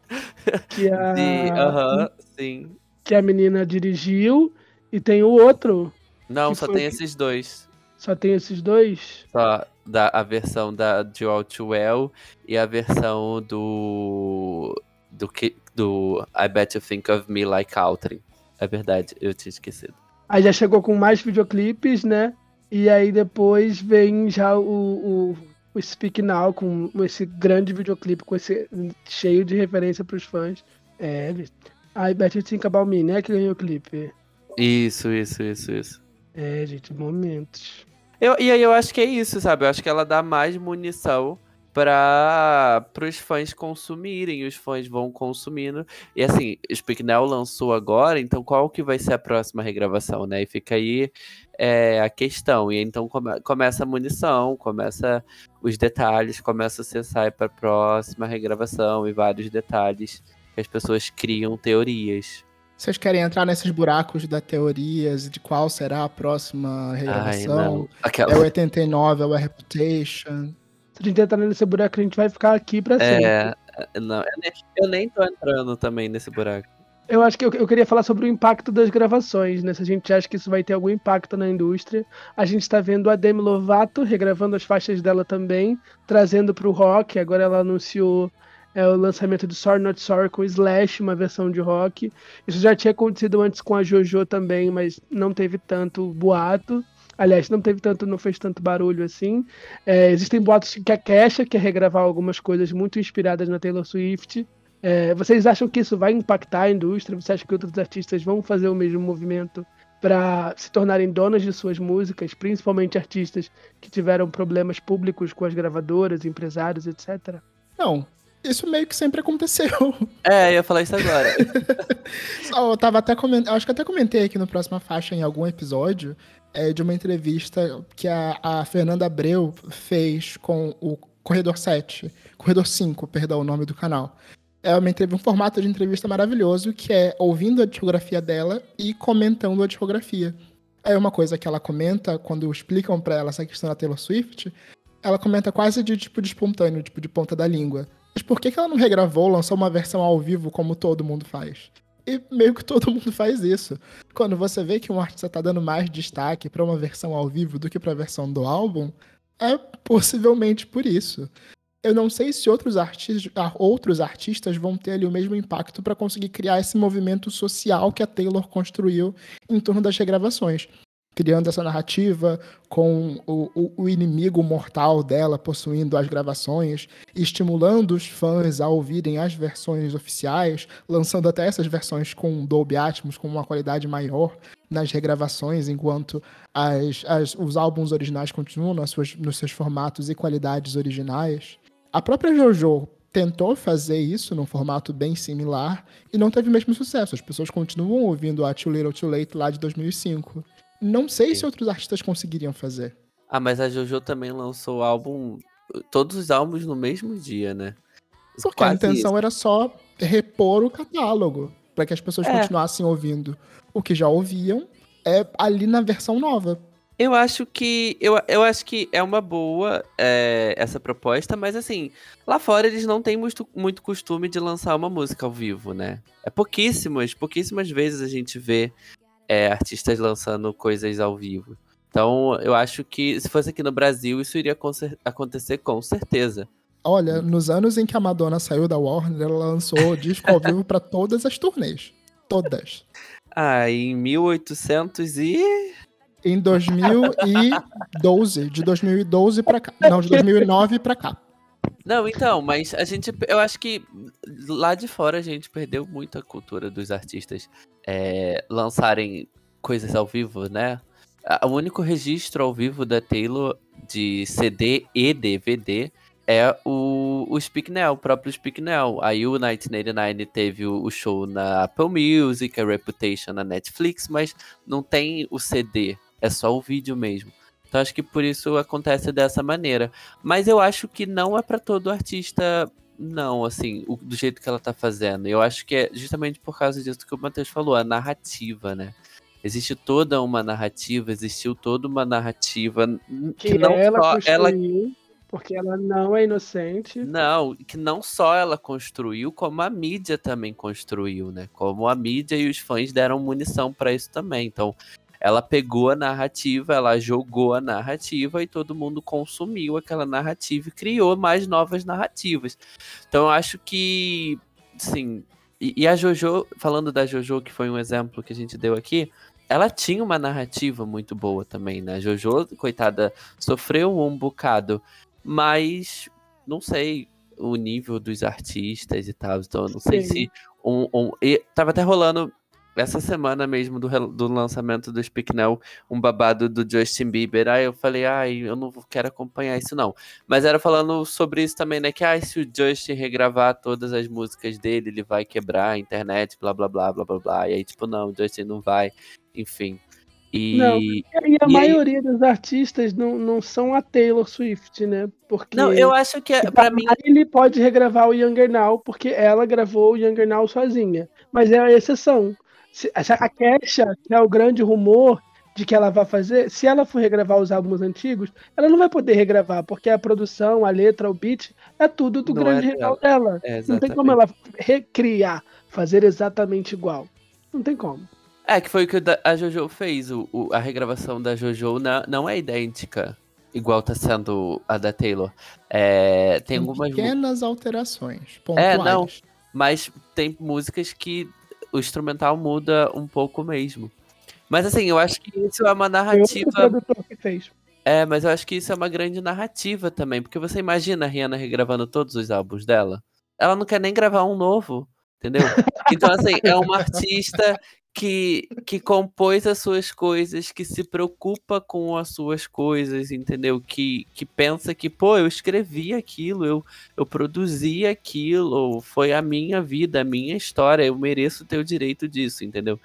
Que a, Aham, sim. que a menina dirigiu. E tem o outro. Não, só foi tem esses dois. Só tem esses dois. Só da, a versão da, Too Well e a versão do. Do, que, do I Bet You Think of Me Like Altering. É verdade, eu tinha esquecido. Aí já chegou com mais videoclipes, né? E aí depois vem já o, o, o Speak Now com esse grande videoclipe, com esse cheio de referência pros fãs. É, I Bet You Think About Me, né? Que ganhou o clipe. Isso, isso, isso, isso. É, gente, momentos. Eu, e aí eu acho que é isso, sabe? Eu acho que ela dá mais munição para os fãs consumirem. Os fãs vão consumindo. E assim, o Speak Now lançou agora, então qual que vai ser a próxima regravação, né? E fica aí é, a questão. E então come- começa a munição, começa os detalhes, começa a acessar para a próxima regravação e vários detalhes que as pessoas criam teorias. Vocês querem entrar nesses buracos da teorias de qual será a próxima regravação? Aquela... é o 89, é o Reputation. Se a gente entrar nesse buraco, a gente vai ficar aqui pra sempre. É, não, eu nem, eu nem tô entrando também nesse buraco. Eu acho que eu, eu queria falar sobre o impacto das gravações, né? Se a gente acha que isso vai ter algum impacto na indústria. A gente está vendo a Demi Lovato regravando as faixas dela também, trazendo para o rock. Agora ela anunciou é, o lançamento de Sorry Not Sorry com Slash, uma versão de rock. Isso já tinha acontecido antes com a JoJo também, mas não teve tanto boato. Aliás, não teve tanto, não fez tanto barulho assim. É, existem boatos que a Kesha quer regravar algumas coisas muito inspiradas na Taylor Swift. É, vocês acham que isso vai impactar a indústria? Você acha que outros artistas vão fazer o mesmo movimento para se tornarem donas de suas músicas, principalmente artistas que tiveram problemas públicos com as gravadoras, empresários, etc? Não, isso meio que sempre aconteceu. É, eu ia falar isso agora. Só, eu tava até comentando, acho que até comentei aqui no próxima faixa em algum episódio é, de uma entrevista que a, a Fernanda Abreu fez com o Corredor 7, Corredor 5, perdão, o nome do canal. É uma entrevista, um formato de entrevista maravilhoso que é ouvindo a discografia dela e comentando a discografia. É uma coisa que ela comenta quando explicam pra ela essa questão da Taylor Swift, ela comenta quase de tipo de espontâneo, tipo de ponta da língua. Mas por que, que ela não regravou, lançou uma versão ao vivo como todo mundo faz? E meio que todo mundo faz isso. Quando você vê que um artista tá dando mais destaque pra uma versão ao vivo do que pra versão do álbum, é possivelmente por isso. Eu não sei se outros, artis ah, outros artistas vão ter ali o mesmo impacto pra conseguir criar esse movimento social que a Taylor construiu em torno das regravações. Criando essa narrativa com o, o- o inimigo mortal dela possuindo as gravações, estimulando os fãs a ouvirem as versões oficiais, lançando até essas versões com Dolby Atmos com uma qualidade maior nas regravações, enquanto as, as- os álbuns originais continuam nas suas, nos seus formatos e qualidades originais. A própria JoJo tentou fazer isso num formato bem similar e não teve o mesmo sucesso. As pessoas continuam ouvindo a Too Little Too Late lá de 2005. Não sei se outros artistas conseguiriam fazer. Ah, mas a JoJo também lançou o álbum, todos os álbuns no mesmo dia, né? Porque a Quase intenção era só repor o catálogo, para que as pessoas É. continuassem ouvindo o que já ouviam é ali na versão nova. Eu acho que eu, eu acho que é uma boa é, essa proposta, mas assim, lá fora eles não têm muito, muito costume de lançar uma música ao vivo, né? É pouquíssimas, pouquíssimas vezes a gente vê é, artistas lançando coisas ao vivo. Então, eu acho que se fosse aqui no Brasil, isso iria acontecer com certeza. Olha, nos anos em que a Madonna saiu da Warner, ela lançou disco ao vivo para todas as turnês. Todas. Ah, em 1800 e Em 2012. De 2012 pra cá. Não, de 2009 pra cá. Não, então, mas a gente. Eu acho que lá de fora a gente perdeu muito a cultura dos artistas é, lançarem coisas ao vivo, né? O único registro ao vivo da Taylor de CD e DVD é o, o Speak Now, o próprio Speak Now. Aí o 1989 teve o, o show na Apple Music, a Reputation na Netflix, mas não tem o CD, é só o vídeo mesmo. Então acho que por isso acontece dessa maneira. Mas eu acho que não é pra todo artista, não, assim, o- do jeito que ela tá fazendo. Eu acho que é justamente por causa disso que o Matheus falou, a narrativa, né? Existe toda uma narrativa, existiu toda uma narrativa que, Que não ela só ela. Porque ela não é inocente. Não, que não só ela construiu, como a mídia também construiu, né? Como a mídia e os fãs deram munição para isso também. Então, ela pegou a narrativa, ela jogou a narrativa e todo mundo consumiu aquela narrativa e criou mais novas narrativas. Então, eu acho que, sim. E, e a JoJo, falando da JoJo, que foi um exemplo que a gente deu aqui, ela tinha uma narrativa muito boa também, né? A Jojo, coitada, sofreu um bocado, mas não sei o nível dos artistas e tal, então não sei Sim. se um, um e tava até rolando essa semana mesmo do, do lançamento do Speak Now, um babado do Justin Bieber. Aí eu falei, ai, eu não quero acompanhar isso não. Mas era falando sobre isso também, né? Que ai, se o Justin regravar todas as músicas dele, ele vai quebrar a internet, blá blá blá blá blá blá. E aí, tipo, não, o Justin não vai enfim. E, não, e a e maioria aí... dos artistas não, não são a Taylor Swift, né? Porque não, eu acho que é, para mim ele pode regravar o Younger Now porque ela gravou o Younger Now sozinha, mas é a exceção. A Kesha, que é o grande rumor de que ela vai fazer, se ela for regravar os álbuns antigos, ela não vai poder regravar, porque a produção, a letra, o beat, é tudo do não grande é rival dela. É, não tem como ela recriar, fazer exatamente igual. Não tem como. É, que foi o que a Jojo fez. O, o, a regravação da Jojo não, não é idêntica, igual tá sendo a da Taylor. É, tem, tem algumas. Pequenas alterações. Pontuais. É, não. Mas tem músicas que o instrumental muda um pouco mesmo. Mas assim, eu acho que isso é uma narrativa. que fez. É, mas eu acho que isso é uma grande narrativa também. Porque você imagina a Rihanna regravando todos os álbuns dela? Ela não quer nem gravar um novo. Entendeu? Então, assim, é uma artista que, que compôs as suas coisas, que se preocupa com as suas coisas, entendeu? Que, que pensa que, pô, eu escrevi aquilo, eu, eu produzi aquilo, foi a minha vida, a minha história, eu mereço ter o direito disso, entendeu?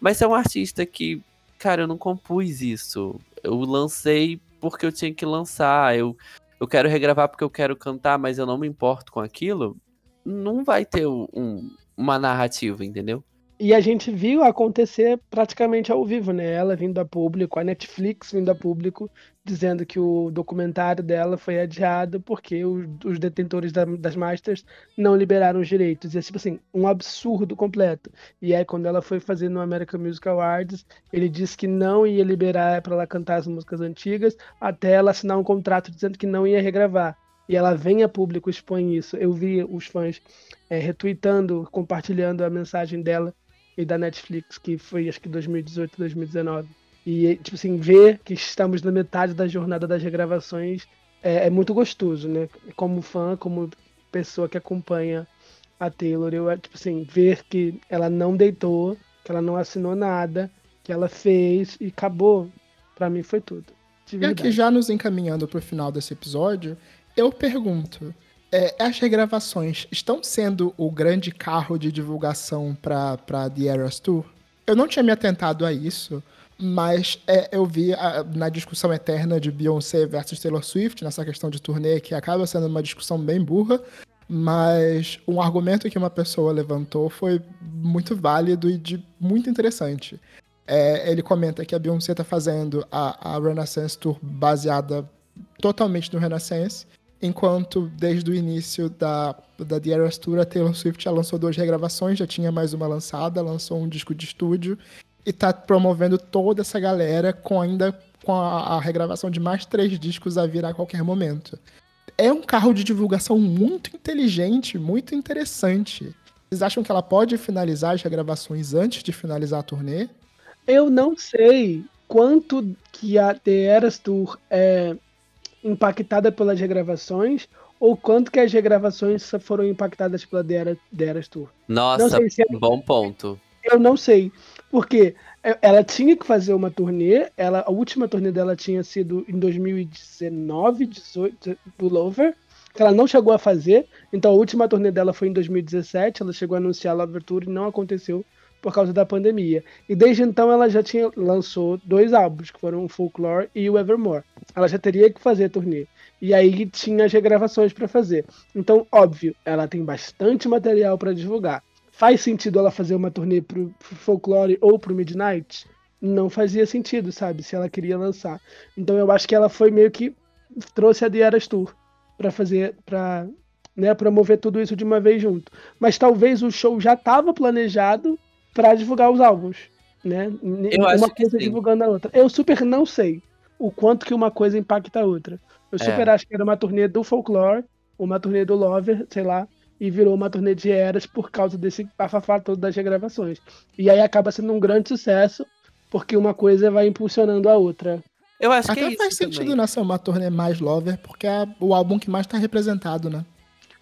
Mas é um artista que, cara, eu não compus isso. Eu lancei porque eu tinha que lançar, eu, eu quero regravar porque eu quero cantar, mas eu não me importo com aquilo. Não vai ter um, uma narrativa, entendeu? E a gente viu acontecer praticamente ao vivo, né? Ela vindo a público, a Netflix vindo a público, dizendo que o documentário dela foi adiado porque os, os detentores da, das Masters não liberaram os direitos. E é tipo assim, um absurdo completo. E aí, quando ela foi fazer no American Music Awards, ele disse que não ia liberar para ela cantar as músicas antigas até ela assinar um contrato dizendo que não ia regravar e ela vem a público expõe isso. Eu vi os fãs é, retweetando, compartilhando a mensagem dela e da Netflix, que foi acho que 2018, 2019. E, tipo assim, ver que estamos na metade da jornada das regravações é, é muito gostoso, né? Como fã, como pessoa que acompanha a Taylor, eu, tipo assim, ver que ela não deitou, que ela não assinou nada, que ela fez e acabou, para mim foi tudo. E aqui já nos encaminhando pro final desse episódio, eu pergunto, é, as regravações estão sendo o grande carro de divulgação para The Eras Tour? Eu não tinha me atentado a isso, mas é, eu vi a, na discussão eterna de Beyoncé versus Taylor Swift, nessa questão de turnê, que acaba sendo uma discussão bem burra, mas um argumento que uma pessoa levantou foi muito válido e de muito interessante. É, ele comenta que a Beyoncé está fazendo a, a Renaissance Tour baseada totalmente no Renaissance, enquanto desde o início da, da The Eras Tour a Taylor Swift já lançou duas regravações, já tinha mais uma lançada, lançou um disco de estúdio e tá promovendo toda essa galera com ainda com a, a regravação de mais três discos a vir a qualquer momento. É um carro de divulgação muito inteligente, muito interessante. Vocês acham que ela pode finalizar as regravações antes de finalizar a turnê? Eu não sei quanto que a The Eras Tour é impactada pelas regravações ou quanto que as regravações foram impactadas pela The Eras Tour. Nossa, se é... bom ponto. Eu não sei, porque ela tinha que fazer uma turnê, ela, a última turnê dela tinha sido em 2019, 18, do Lover, que ela não chegou a fazer, então a última turnê dela foi em 2017, ela chegou a anunciar a Lover Tour e não aconteceu por causa da pandemia. E desde então ela já tinha lançou dois álbuns, que foram o Folklore e o Evermore. Ela já teria que fazer turnê. E aí tinha as regravações para fazer. Então, óbvio, ela tem bastante material para divulgar. Faz sentido ela fazer uma turnê pro, Folklore ou pro Midnight? Não fazia sentido, sabe? Se ela queria lançar. Então eu acho que ela foi meio que trouxe a The Eras Tour para fazer, para né, promover tudo isso de uma vez junto. Mas talvez o show já estava planejado para divulgar os álbuns, né? Eu uma acho que coisa divulgando a outra. Eu super não sei o quanto que uma coisa impacta a outra. Eu É. super acho que era uma turnê do Folklore, uma turnê do Lover, sei lá, e virou uma turnê de eras por causa desse bafafá todo das regravações. E aí acaba sendo um grande sucesso, porque uma coisa vai impulsionando a outra. Eu acho que é Até isso faz sentido também. ser uma turnê mais Lover, porque é o álbum que mais tá representado, né?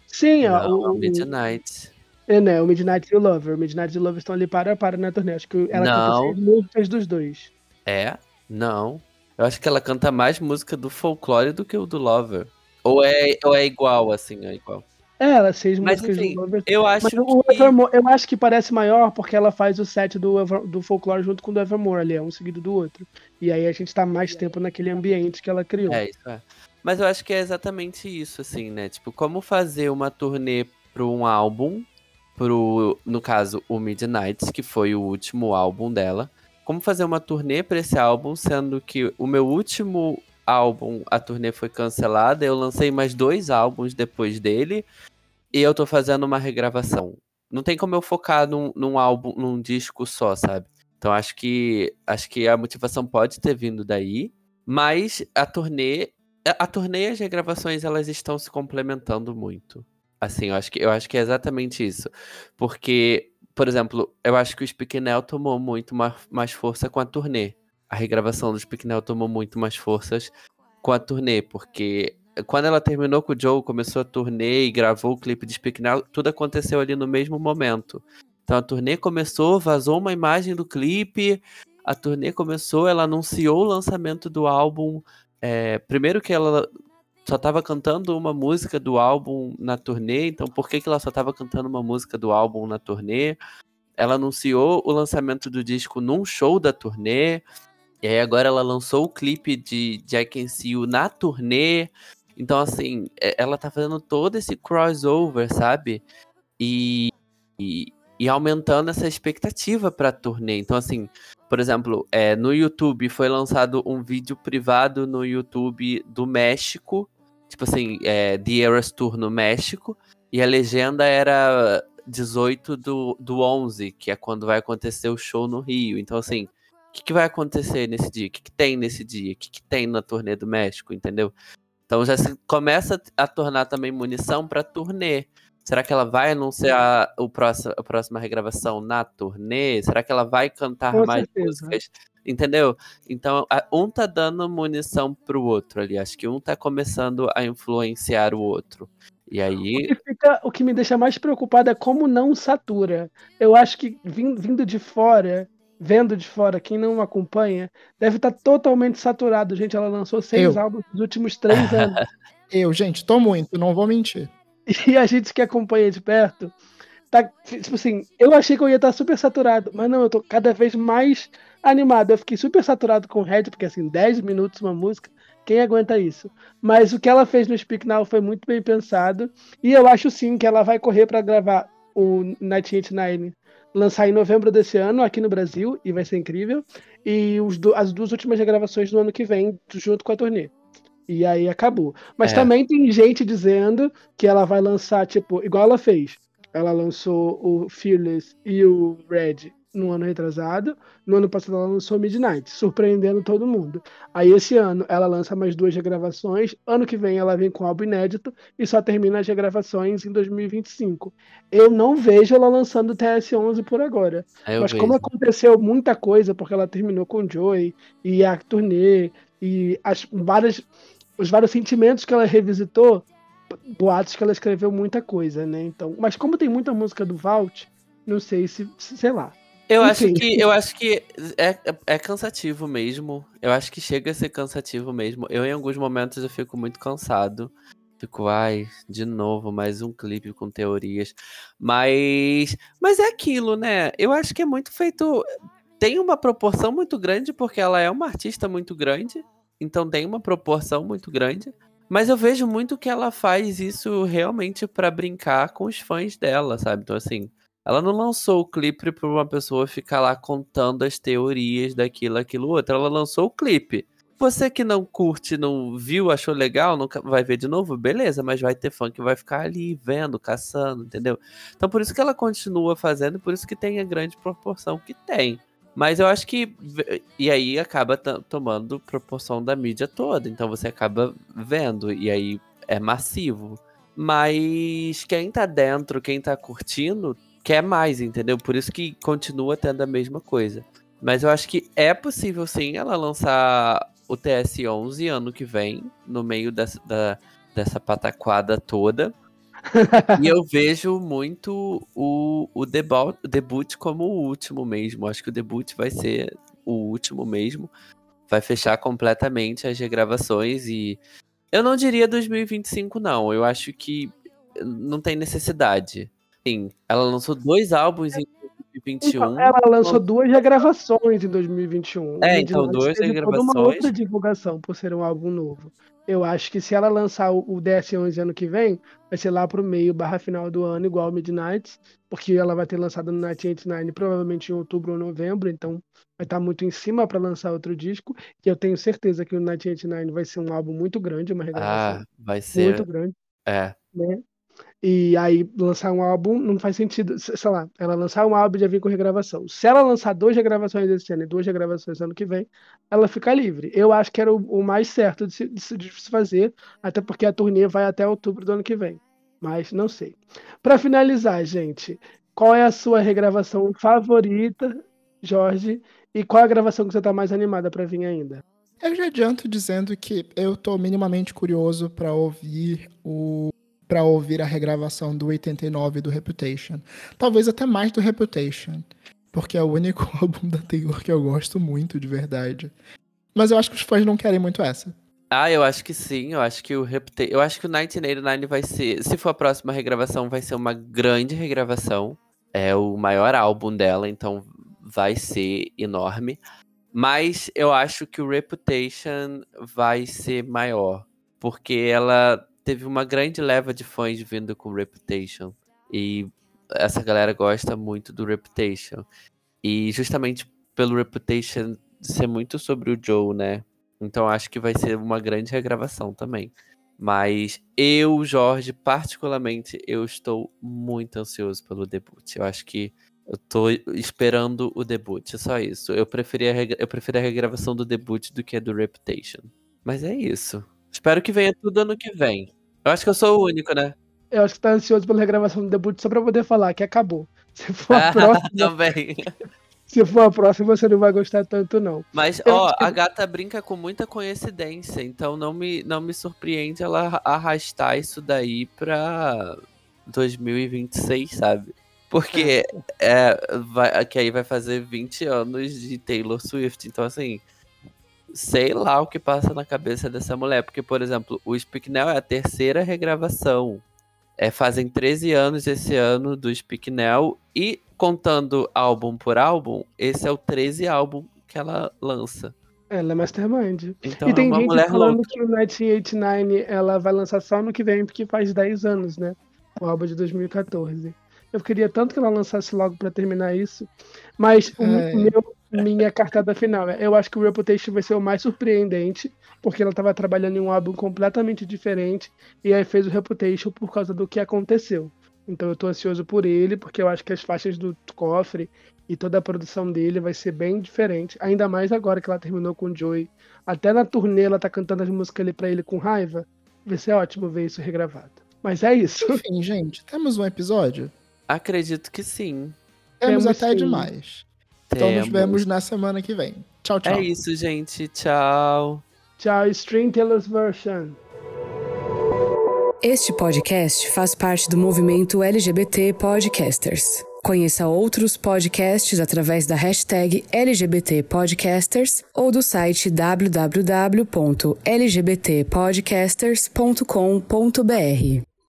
Sim, ó, Não, o, o, Midnight. É, né, o Midnight e o Lover. O Midnight e o Lover estão ali para a para na turnê. Acho que ela Não. canta seis músicas dos dois. É? Não. Eu acho que ela canta mais música do folclore do que o do Lover. Ou é, ou é igual, assim, é igual. É, ela seis Mas músicas enfim, do Lover. eu acho Mas o que... Evermore, eu acho que parece maior porque ela faz o set do, Ever- do Folklore junto com o do Evermore ali, é um seguido do outro. E aí a gente tá mais tempo naquele ambiente que ela criou. É, isso é. Mas eu acho que é exatamente isso, assim, né? Tipo, como fazer uma turnê para um álbum, pro, no caso, o Midnight, que foi o último álbum dela. Como fazer uma turnê para esse álbum, sendo que o meu último álbum, a turnê foi cancelada, eu lancei mais dois álbuns depois dele, e eu tô fazendo uma regravação. Não tem como eu focar num, num álbum, num disco só, sabe? Então acho que acho que a motivação pode ter vindo daí, mas a turnê a, a turnê e as regravações elas estão se complementando muito. Assim, eu acho que eu acho que é exatamente isso. Porque, por exemplo, eu acho que o Spicknell tomou muito ma- mais força com a turnê. A regravação do Spicknell tomou muito mais forças com a turnê, porque quando ela terminou com o Joe, começou a turnê e gravou o clipe de Spicknell, tudo aconteceu ali no mesmo momento. Então a turnê começou, vazou uma imagem do clipe, a turnê começou, ela anunciou o lançamento do álbum. é, primeiro que ela só tava cantando uma música do álbum na turnê, então por que, que ela só tava cantando uma música do álbum na turnê? Ela anunciou o lançamento do disco num show da turnê, e aí agora ela lançou o clipe de, de I Can See You na turnê. Então, assim, é- ela tá fazendo todo esse crossover, sabe? E, e, e aumentando essa expectativa pra turnê. Então, assim, por exemplo, é, no YouTube foi lançado um vídeo privado no YouTube do México. Tipo assim, é, The Eras Tour no México. E a legenda era 18 do, do 11, que é quando vai acontecer o show no Rio. Então, assim, o que, que vai acontecer nesse dia? O que, que tem nesse dia? O que, que tem na turnê do México, entendeu? Então já se começa a tornar também munição pra turnê. Será que ela vai anunciar o próximo, a próxima regravação na turnê? Será que ela vai cantar Com mais certeza. músicas? Entendeu? Então, um tá dando munição pro outro ali. Acho que um tá começando a influenciar o outro. E aí, O que, fica- o que me deixa mais preocupado é como não satura. Eu acho que vin- vindo de fora, vendo de fora, quem não acompanha, deve estar totalmente saturado. Gente, ela lançou seis Eu. álbuns nos últimos três anos. Eu, gente, tô muito, não vou mentir. E a gente que acompanha de perto, tá, tipo assim, eu achei que eu ia estar super saturado, mas não, eu tô cada vez mais animado. Eu fiquei super saturado com o Red, porque assim, 10 minutos uma música, quem aguenta isso? Mas o que ela fez no Speak Now foi muito bem pensado, e eu acho sim que ela vai correr para gravar o 1989, lançar em novembro desse ano aqui no Brasil, e vai ser incrível, e du- as duas últimas regravações do ano que vem, junto com a turnê. E aí acabou. Mas É. também tem gente dizendo que ela vai lançar, tipo, igual ela fez. Ela lançou o Fearless e o Red no ano retrasado. No ano passado ela lançou Midnight, surpreendendo todo mundo. Aí esse ano ela lança mais duas regravações. Ano que vem ela vem com álbum inédito e só termina as regravações em 2025. Eu não vejo ela lançando o TS11 por agora. aí eu Mas vejo. como aconteceu muita coisa, porque ela terminou com o Joey e a turnê e as várias, os vários sentimentos que ela revisitou, boatos que ela escreveu muita coisa, né? Então, mas como tem muita música do Vault, não sei se, se- sei lá. Eu acho que eu acho que é, é- é cansativo mesmo. Eu acho que chega a ser cansativo mesmo. Eu, em alguns momentos, eu fico muito cansado. Fico, ai, de novo, mais um clipe com teorias. Mas. Mas é aquilo, né? Eu acho que é muito feito. Tem uma proporção muito grande, porque ela é uma artista muito grande. Então tem uma proporção muito grande. Mas eu vejo muito que ela faz isso realmente pra brincar com os fãs dela, sabe? Então, assim, ela não lançou o clipe pra uma pessoa ficar lá contando as teorias daquilo, aquilo, outro. Ela lançou o clipe. Você que não curte, não viu, achou legal, nunca vai ver de novo, beleza, mas vai ter fã que vai ficar ali vendo, caçando, entendeu? Então por isso que ela continua fazendo, por isso que tem a grande proporção que tem. Mas eu acho que. E aí acaba tomando proporção da mídia toda. Então você acaba vendo. E aí é massivo. Mas quem tá dentro, quem tá curtindo, quer mais, entendeu? Por isso que continua tendo a mesma coisa. Mas eu acho que é possível sim ela lançar o TS11 ano que vem, no meio dessa, da, dessa pataquada toda. E eu vejo muito o, o, debut, o debut como o último mesmo. Acho que o debut vai ser o último mesmo. Vai fechar completamente as regravações e. Eu não diria 2025, não. Eu acho que não tem necessidade. Sim, ela lançou dois álbuns em 2021. Então, ela lançou duas regravações em 2021. É, então duas regravações. uma outra divulgação por ser um álbum novo. Eu acho que se ela lançar o DS11 ano que vem, vai ser lá pro meio barra final do ano, igual Midnight, porque ela vai ter lançado no 1989 provavelmente em outubro ou novembro, então vai estar tá muito em cima para lançar outro disco. E eu tenho certeza que o 1989 vai ser um álbum muito grande, uma regravação. Ah, vai ser. Muito grande. É. Né? E aí lançar um álbum não faz sentido, sei lá, ela lançar um álbum já vir com regravação. Se ela lançar duas regravações esse ano e duas regravações ano que vem, ela fica livre. Eu acho que era o, o mais certo de se, de se, fazer, até porque a turnê vai até outubro do ano que vem. Mas não sei. Para finalizar, gente, qual é a sua regravação favorita, Jorge? E qual é a gravação que você está mais animada para vir ainda? Eu já adianto dizendo que eu tô minimamente curioso para ouvir o para ouvir a regravação do 89 do Reputation. Talvez até mais do Reputation, porque é o único álbum da Taylor que eu gosto muito de verdade. Mas eu acho que os fãs não querem muito essa. Ah, eu acho que sim. Eu acho que o Reputation, eu acho que o 1989 vai ser, se for a próxima regravação, vai ser uma grande regravação. É o maior álbum dela, então vai ser enorme. Mas eu acho que o Reputation vai ser maior, porque ela teve uma grande leva de fãs vindo com Reputation. E essa galera gosta muito do Reputation. E justamente pelo Reputation ser muito sobre o Joe, né? Então acho que vai ser uma grande regravação também. Mas eu, Jorge, particularmente, eu estou muito ansioso pelo debut. Eu acho que eu tô esperando o debut, é só isso. Eu preferi, a eu preferi a regravação do debut do que a do Reputation. Mas é isso. Espero que venha tudo ano que vem. Eu acho que eu sou o único, né? Eu acho que tá ansioso pela regravação do debut só pra poder falar que acabou. Se for a próxima. Também. Se for a próxima, você não vai gostar tanto, não. Mas, eu ó, a gata brinca com muita coincidência, então não me, não me surpreende ela arrastar isso daí pra 2026, sabe? Porque é, vai, que aí vai fazer 20 anos de Taylor Swift. Então, assim, sei lá o que passa na cabeça dessa mulher. Porque, por exemplo, o Speak Now é a terceira regravação. É, fazem 13 anos esse ano do Speak Now. E contando álbum por álbum, esse é o 13 álbum que ela lança. Ela é Mastermind. Então e tem é uma gente falando louca. que o 1989 ela vai lançar só no que vem, porque faz 10 anos, né? O álbum de 2014. Eu queria tanto que ela lançasse logo para terminar isso. Mas o É. meu, minha cartada final. Eu acho que o Reputation vai ser o mais surpreendente, porque ela estava trabalhando em um álbum completamente diferente e aí fez o Reputation por causa do que aconteceu. Então eu tô ansioso por ele, porque eu acho que as faixas do cofre e toda a produção dele vai ser bem diferente. Ainda mais agora que ela terminou com o Joey. Até na turnê ela tá cantando as músicas ali pra ele com raiva. Vai ser ótimo ver isso regravado. Mas é isso. Enfim, gente, temos um episódio? Acredito que sim. Temos, Temos até sim. demais. Então nos Temos. vemos na semana que vem. Tchau, tchau. É isso, gente. Tchau. Tchau, Stream Taylor's Version. Este podcast faz parte do movimento LGBT Podcasters. Conheça outros podcasts através da hashtag LGBT Podcasters ou do site www.lgbtpodcasters.com.br.